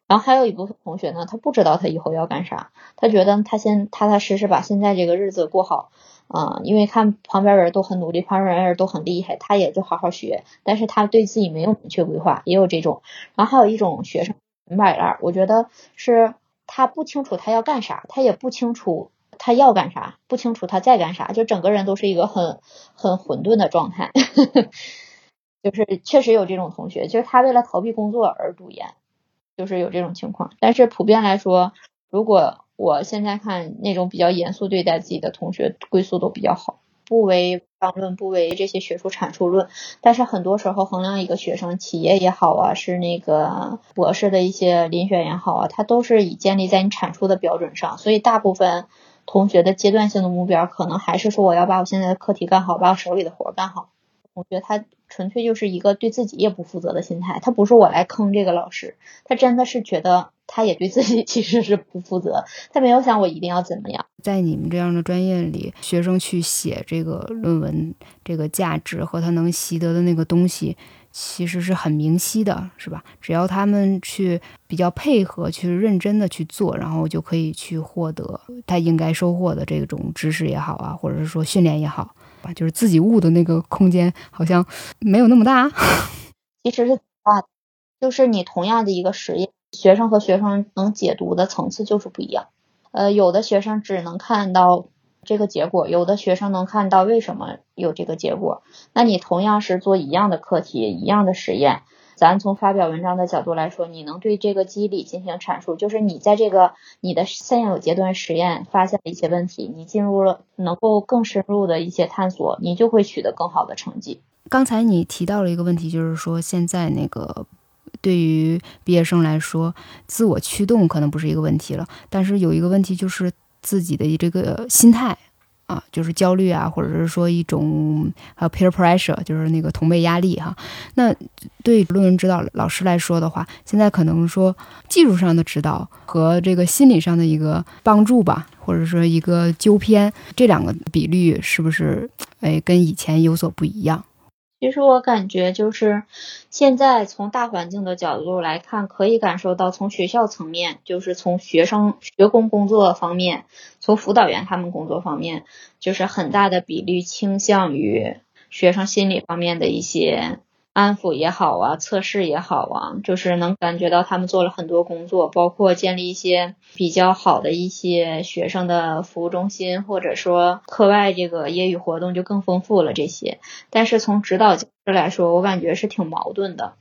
然后还有一部分同学呢，他不知道他以后要干啥，他觉得他先踏踏实实把现在这个日子过好啊，因为看旁边人都很努力，旁边人都很厉害，他也就好好学，但是他对自己没有明确规划，也有这种。然后还有一种学生摆烂，我觉得是他不清楚他要干啥，他也不清楚。他要干啥不清楚，他在干啥，就整个人都是一个很很混沌的状态。就是确实有这种同学，就是他为了逃避工作而读研，就是有这种情况。但是普遍来说，如果我现在看那种比较严肃对待自己的同学，归宿都比较好，不为方论，不为这些学术阐述论。但是很多时候衡量一个学生，企业也好啊，是那个博士的一些遴选也好啊，它都是以建立在你产出的标准上，所以大部分。同学的阶段性的目标，可能还是说我要把我现在的课题干好，把我手里的活干好。同学他纯粹就是一个对自己也不负责的心态，他不是我来坑这个老师，他真的是觉得他也对自己 其实是不负责，他没有想我一定要怎么样。在你们这样的专业里，学生去写这个论文，这个价值和他能习得的那个东西，其实是很明晰的，是吧？只要他们去比较配合、去认真的去做，然后就可以去获得他应该收获的这种知识也好啊，或者是说训练也好就是自己悟的那个空间好像没有那么大。其实是大的，就是你同样的一个实验，学生和学生能解读的层次就是不一样。呃，有的学生只能看到。这个结果，有的学生能看到为什么有这个结果。那你同样是做一样的课题、一样的实验，咱从发表文章的角度来说，你能对这个机理进行阐述，就是你在这个你的现有阶段实验发现了一些问题，你进入了能够更深入的一些探索，你就会取得更好的成绩。刚才你提到了一个问题，就是说现在那个对于毕业生来说，自我驱动可能不是一个问题了，但是有一个问题就是。自己的这个心态啊，就是焦虑啊，或者是说一种还有 peer pressure，就是那个同辈压力哈。那对论文指导老师来说的话，现在可能说技术上的指导和这个心理上的一个帮助吧，或者说一个纠偏，这两个比率是不是哎跟以前有所不一样？其实我感觉就是，现在从大环境的角度来看，可以感受到从学校层面，就是从学生学工工作方面，从辅导员他们工作方面，就是很大的比例倾向于学生心理方面的一些。安抚也好啊，测试也好啊，就是能感觉到他们做了很多工作，包括建立一些比较好的一些学生的服务中心，或者说课外这个业余活动就更丰富了这些。但是从指导师来说，我感觉是挺矛盾的。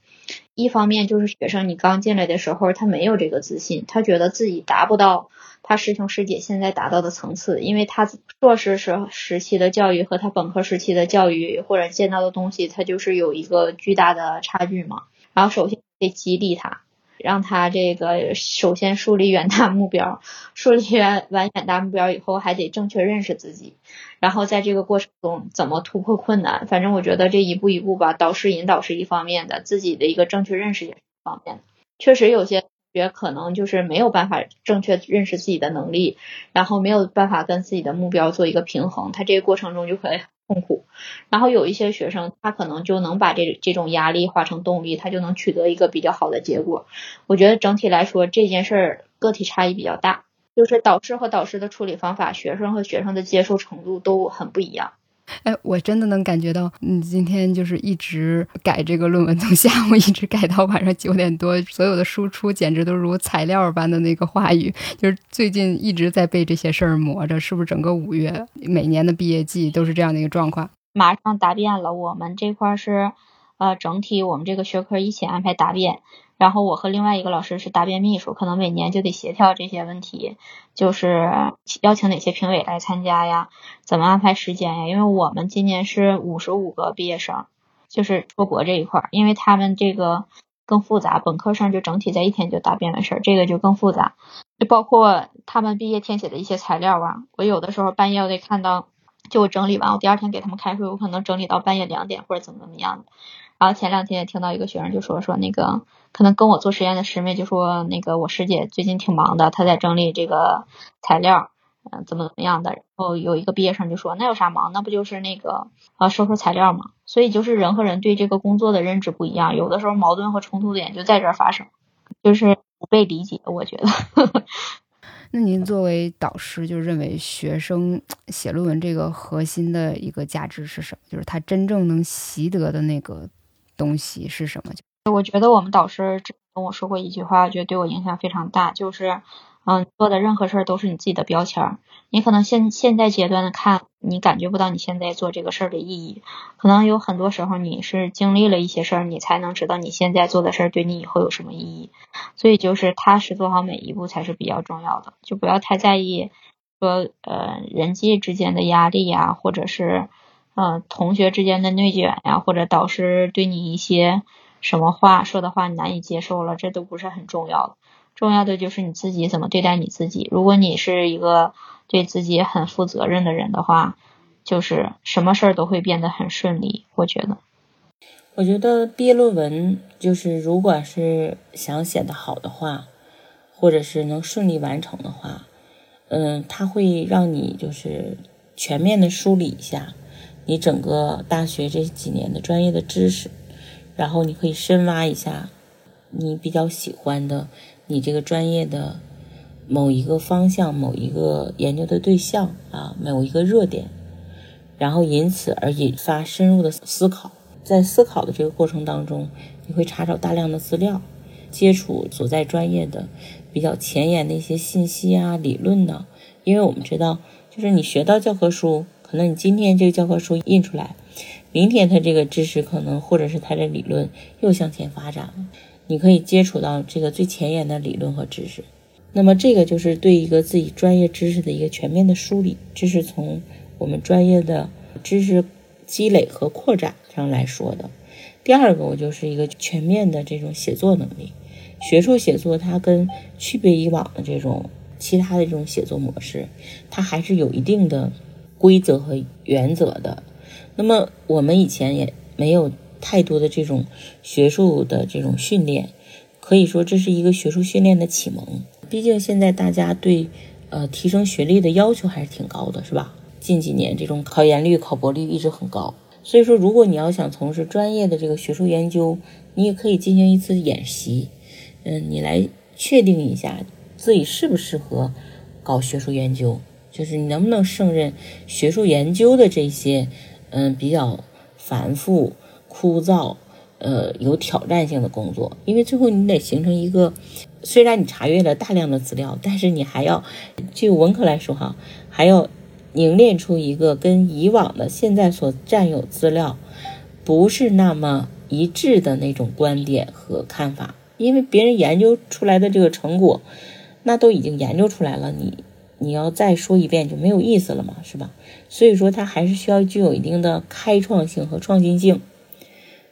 一方面就是学生你刚进来的时候，他没有这个自信，他觉得自己达不到。他师兄师姐现在达到的层次，因为他硕士时时期的教育和他本科时期的教育或者见到的东西，他就是有一个巨大的差距嘛。然后首先得激励他，让他这个首先树立远大目标，树立完远大目标以后，还得正确认识自己，然后在这个过程中怎么突破困难。反正我觉得这一步一步吧，导师引导是一方面的，自己的一个正确认识也是一方面的。确实有些。学可能就是没有办法正确认识自己的能力，然后没有办法跟自己的目标做一个平衡，他这个过程中就会痛苦。然后有一些学生，他可能就能把这这种压力化成动力，他就能取得一个比较好的结果。我觉得整体来说这件事儿个体差异比较大，就是导师和导师的处理方法，学生和学生的接受程度都很不一样。哎，我真的能感觉到，你今天就是一直改这个论文，从下午一直改到晚上九点多，所有的输出简直都如材料般的那个话语，就是最近一直在被这些事儿磨着，是不是？整个五月每年的毕业季都是这样的一个状况。马上答辩了，我们这块是，呃，整体我们这个学科一起安排答辩。然后我和另外一个老师是答辩秘书，可能每年就得协调这些问题，就是邀请哪些评委来参加呀，怎么安排时间呀？因为我们今年是五十五个毕业生，就是出国这一块，因为他们这个更复杂，本科生就整体在一天就答辩完事儿，这个就更复杂，就包括他们毕业填写的一些材料啊，我有的时候半夜我得看到，就我整理完，我第二天给他们开会，我可能整理到半夜两点或者怎么怎么样的。然后前两天也听到一个学生就说说那个可能跟我做实验的师妹就说那个我师姐最近挺忙的，她在整理这个材料，嗯，怎么怎么样的。然后有一个毕业生就说那有啥忙？那不就是那个啊收收材料嘛？所以就是人和人对这个工作的认知不一样，有的时候矛盾和冲突点就在这儿发生，就是不被理解。我觉得。那您作为导师，就认为学生写论文这个核心的一个价值是什么？就是他真正能习得的那个。东西是什么？我觉得我们导师跟我说过一句话，我觉得对我影响非常大，就是，嗯，做的任何事儿都是你自己的标签。你可能现现在阶段的看，你感觉不到你现在做这个事儿的意义。可能有很多时候你是经历了一些事儿，你才能知道你现在做的事儿对你以后有什么意义。所以就是踏实做好每一步才是比较重要的，就不要太在意说呃人际之间的压力呀，或者是。嗯，同学之间的内卷呀，或者导师对你一些什么话说的话你难以接受了，这都不是很重要的。重要的就是你自己怎么对待你自己。如果你是一个对自己很负责任的人的话，就是什么事儿都会变得很顺利。我觉得，我觉得毕业论文就是如果是想写的好的话，或者是能顺利完成的话，嗯，它会让你就是全面的梳理一下。你整个大学这几年的专业的知识，然后你可以深挖一下你比较喜欢的你这个专业的某一个方向、某一个研究的对象啊，某一个热点，然后因此而引发深入的思考。在思考的这个过程当中，你会查找大量的资料，接触所在专业的比较前沿的一些信息啊、理论呢。因为我们知道，就是你学到教科书，可能你今天这个教科书印出来，明天它这个知识可能或者是它的理论又向前发展了，你可以接触到这个最前沿的理论和知识。那么这个就是对一个自己专业知识的一个全面的梳理，这是从我们专业的知识积累和扩展上来说的。第二个，我就是一个全面的这种写作能力。学术写作它跟区别以往的这种其他的这种写作模式，它还是有一定的规则和原则的。那么我们以前也没有太多的这种学术的这种训练，可以说这是一个学术训练的启蒙。毕竟现在大家对呃提升学历的要求还是挺高的，是吧？近几年这种考研率、考博率一直很高，所以说如果你要想从事专业的这个学术研究，你也可以进行一次演习，嗯，你来确定一下自己适不适合搞学术研究，就是你能不能胜任学术研究的这些嗯比较繁复、枯燥。呃，有挑战性的工作，因为最后你得形成一个，虽然你查阅了大量的资料，但是你还要，就文科来说哈，还要凝练出一个跟以往的现在所占有资料不是那么一致的那种观点和看法，因为别人研究出来的这个成果，那都已经研究出来了，你你要再说一遍就没有意思了嘛，是吧？所以说，它还是需要具有一定的开创性和创新性。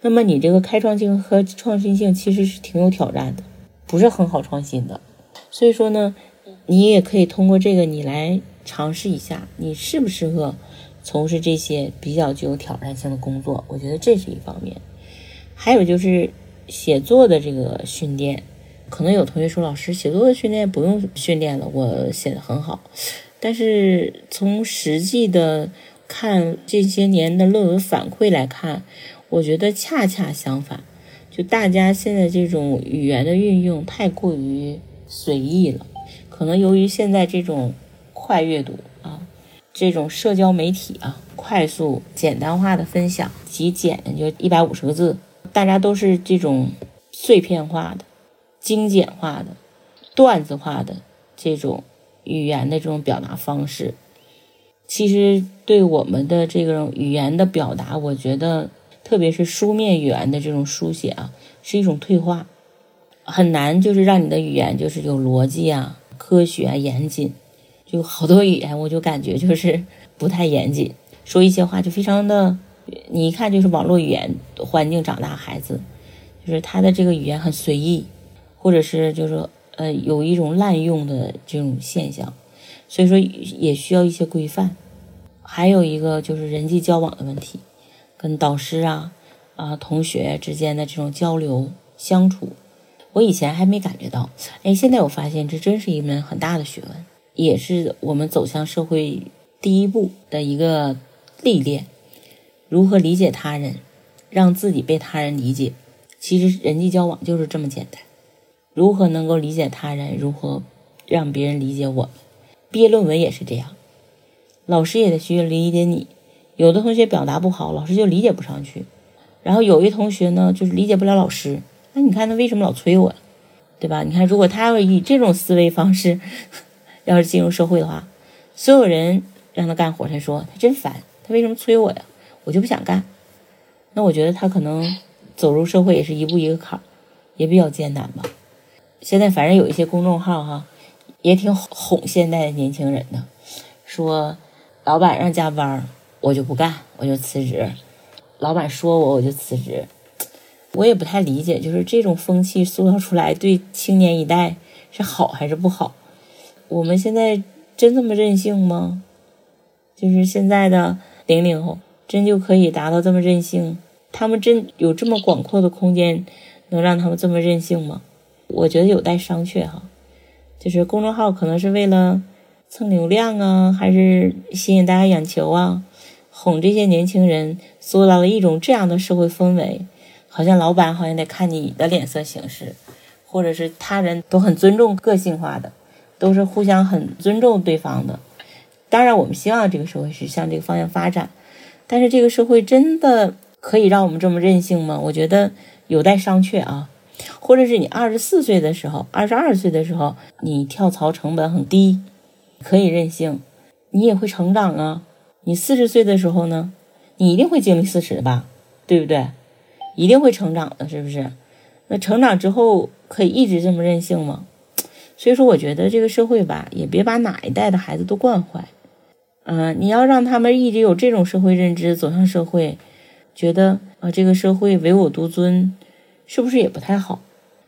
那么你这个开创性和创新性其实是挺有挑战的，不是很好创新的。所以说呢，你也可以通过这个你来尝试一下，你适不适合从事这些比较具有挑战性的工作。我觉得这是一方面。还有就是写作的这个训练，可能有同学说老师写作的训练不用训练了，我写的很好。但是从实际的看这些年的论文反馈来看。我觉得恰恰相反，就大家现在这种语言的运用太过于随意了，可能由于现在这种快阅读啊，这种社交媒体啊，快速简单化的分享，极简就一百五十个字，大家都是这种碎片化的、精简化的、段子化的这种语言的这种表达方式，其实对我们的这种语言的表达，我觉得。特别是书面语言的这种书写啊，是一种退化，很难就是让你的语言就是有逻辑啊、科学啊、严谨。就好多语言，我就感觉就是不太严谨，说一些话就非常的，你一看就是网络语言环境长大孩子，就是他的这个语言很随意，或者是就是呃有一种滥用的这种现象，所以说也需要一些规范。还有一个就是人际交往的问题。跟导师啊、啊同学之间的这种交流相处，我以前还没感觉到，哎，现在我发现这真是一门很大的学问，也是我们走向社会第一步的一个历练。如何理解他人，让自己被他人理解，其实人际交往就是这么简单。如何能够理解他人，如何让别人理解我们？毕业论文也是这样，老师也得学理解你。有的同学表达不好，老师就理解不上去；然后有一同学呢，就是理解不了老师。那你看他为什么老催我？对吧？你看，如果他要以这种思维方式，要是进入社会的话，所有人让他干活，他说他真烦，他为什么催我呀？我就不想干。那我觉得他可能走入社会也是一步一个坎儿，也比较艰难吧。现在反正有一些公众号哈，也挺哄现在的年轻人的，说老板让加班。我就不干，我就辞职。老板说我，我就辞职。我也不太理解，就是这种风气塑造出来，对青年一代是好还是不好？我们现在真这么任性吗？就是现在的零零后，真就可以达到这么任性？他们真有这么广阔的空间，能让他们这么任性吗？我觉得有待商榷哈。就是公众号可能是为了蹭流量啊，还是吸引大家眼球啊？哄这些年轻人，塑造了一种这样的社会氛围，好像老板好像得看你的脸色行事，或者是他人都很尊重个性化的，都是互相很尊重对方的。当然，我们希望这个社会是向这个方向发展，但是这个社会真的可以让我们这么任性吗？我觉得有待商榷啊。或者是你二十四岁的时候，二十二岁的时候，你跳槽成本很低，可以任性，你也会成长啊。你四十岁的时候呢，你一定会经历四十吧，对不对？一定会成长的，是不是？那成长之后可以一直这么任性吗？所以说，我觉得这个社会吧，也别把哪一代的孩子都惯坏。嗯，你要让他们一直有这种社会认知，走向社会，觉得啊，这个社会唯我独尊。是不是也不太好？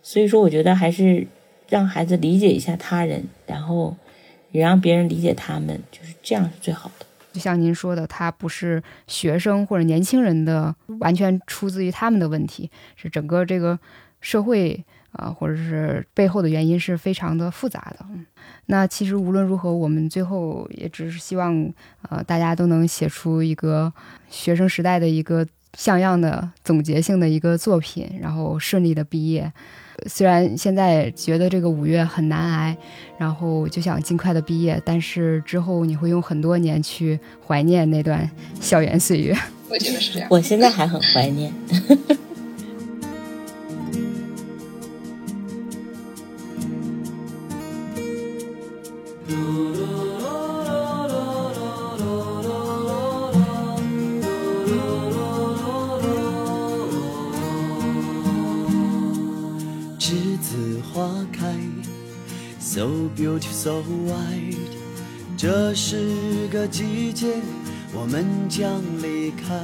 所以说，我觉得还是让孩子理解一下他人，然后也让别人理解他们，就是这样是最好的。就像您说的，他不是学生或者年轻人的完全出自于他们的问题，是整个这个社会啊，或者是背后的原因是非常的复杂的。那其实无论如何，我们最后也只是希望，呃，大家都能写出一个学生时代的一个。像样的总结性的一个作品，然后顺利的毕业。虽然现在觉得这个五月很难挨，然后就想尽快的毕业，但是之后你会用很多年去怀念那段校园岁月。我觉得是这样。我现在还很怀念。So beautiful, so white，这是个季节，我们将离开。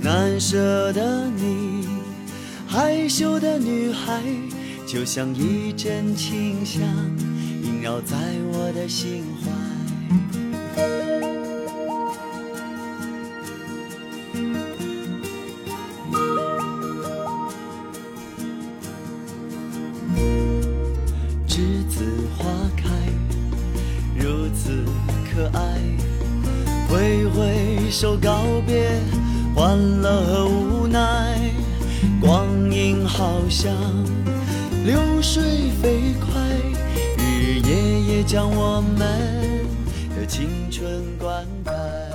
难舍的你，害羞的女孩，就像一阵清香，萦绕在我的心怀。挥手告别，欢乐和无奈，光阴好像流水飞快，日日夜夜将我们的青春灌溉。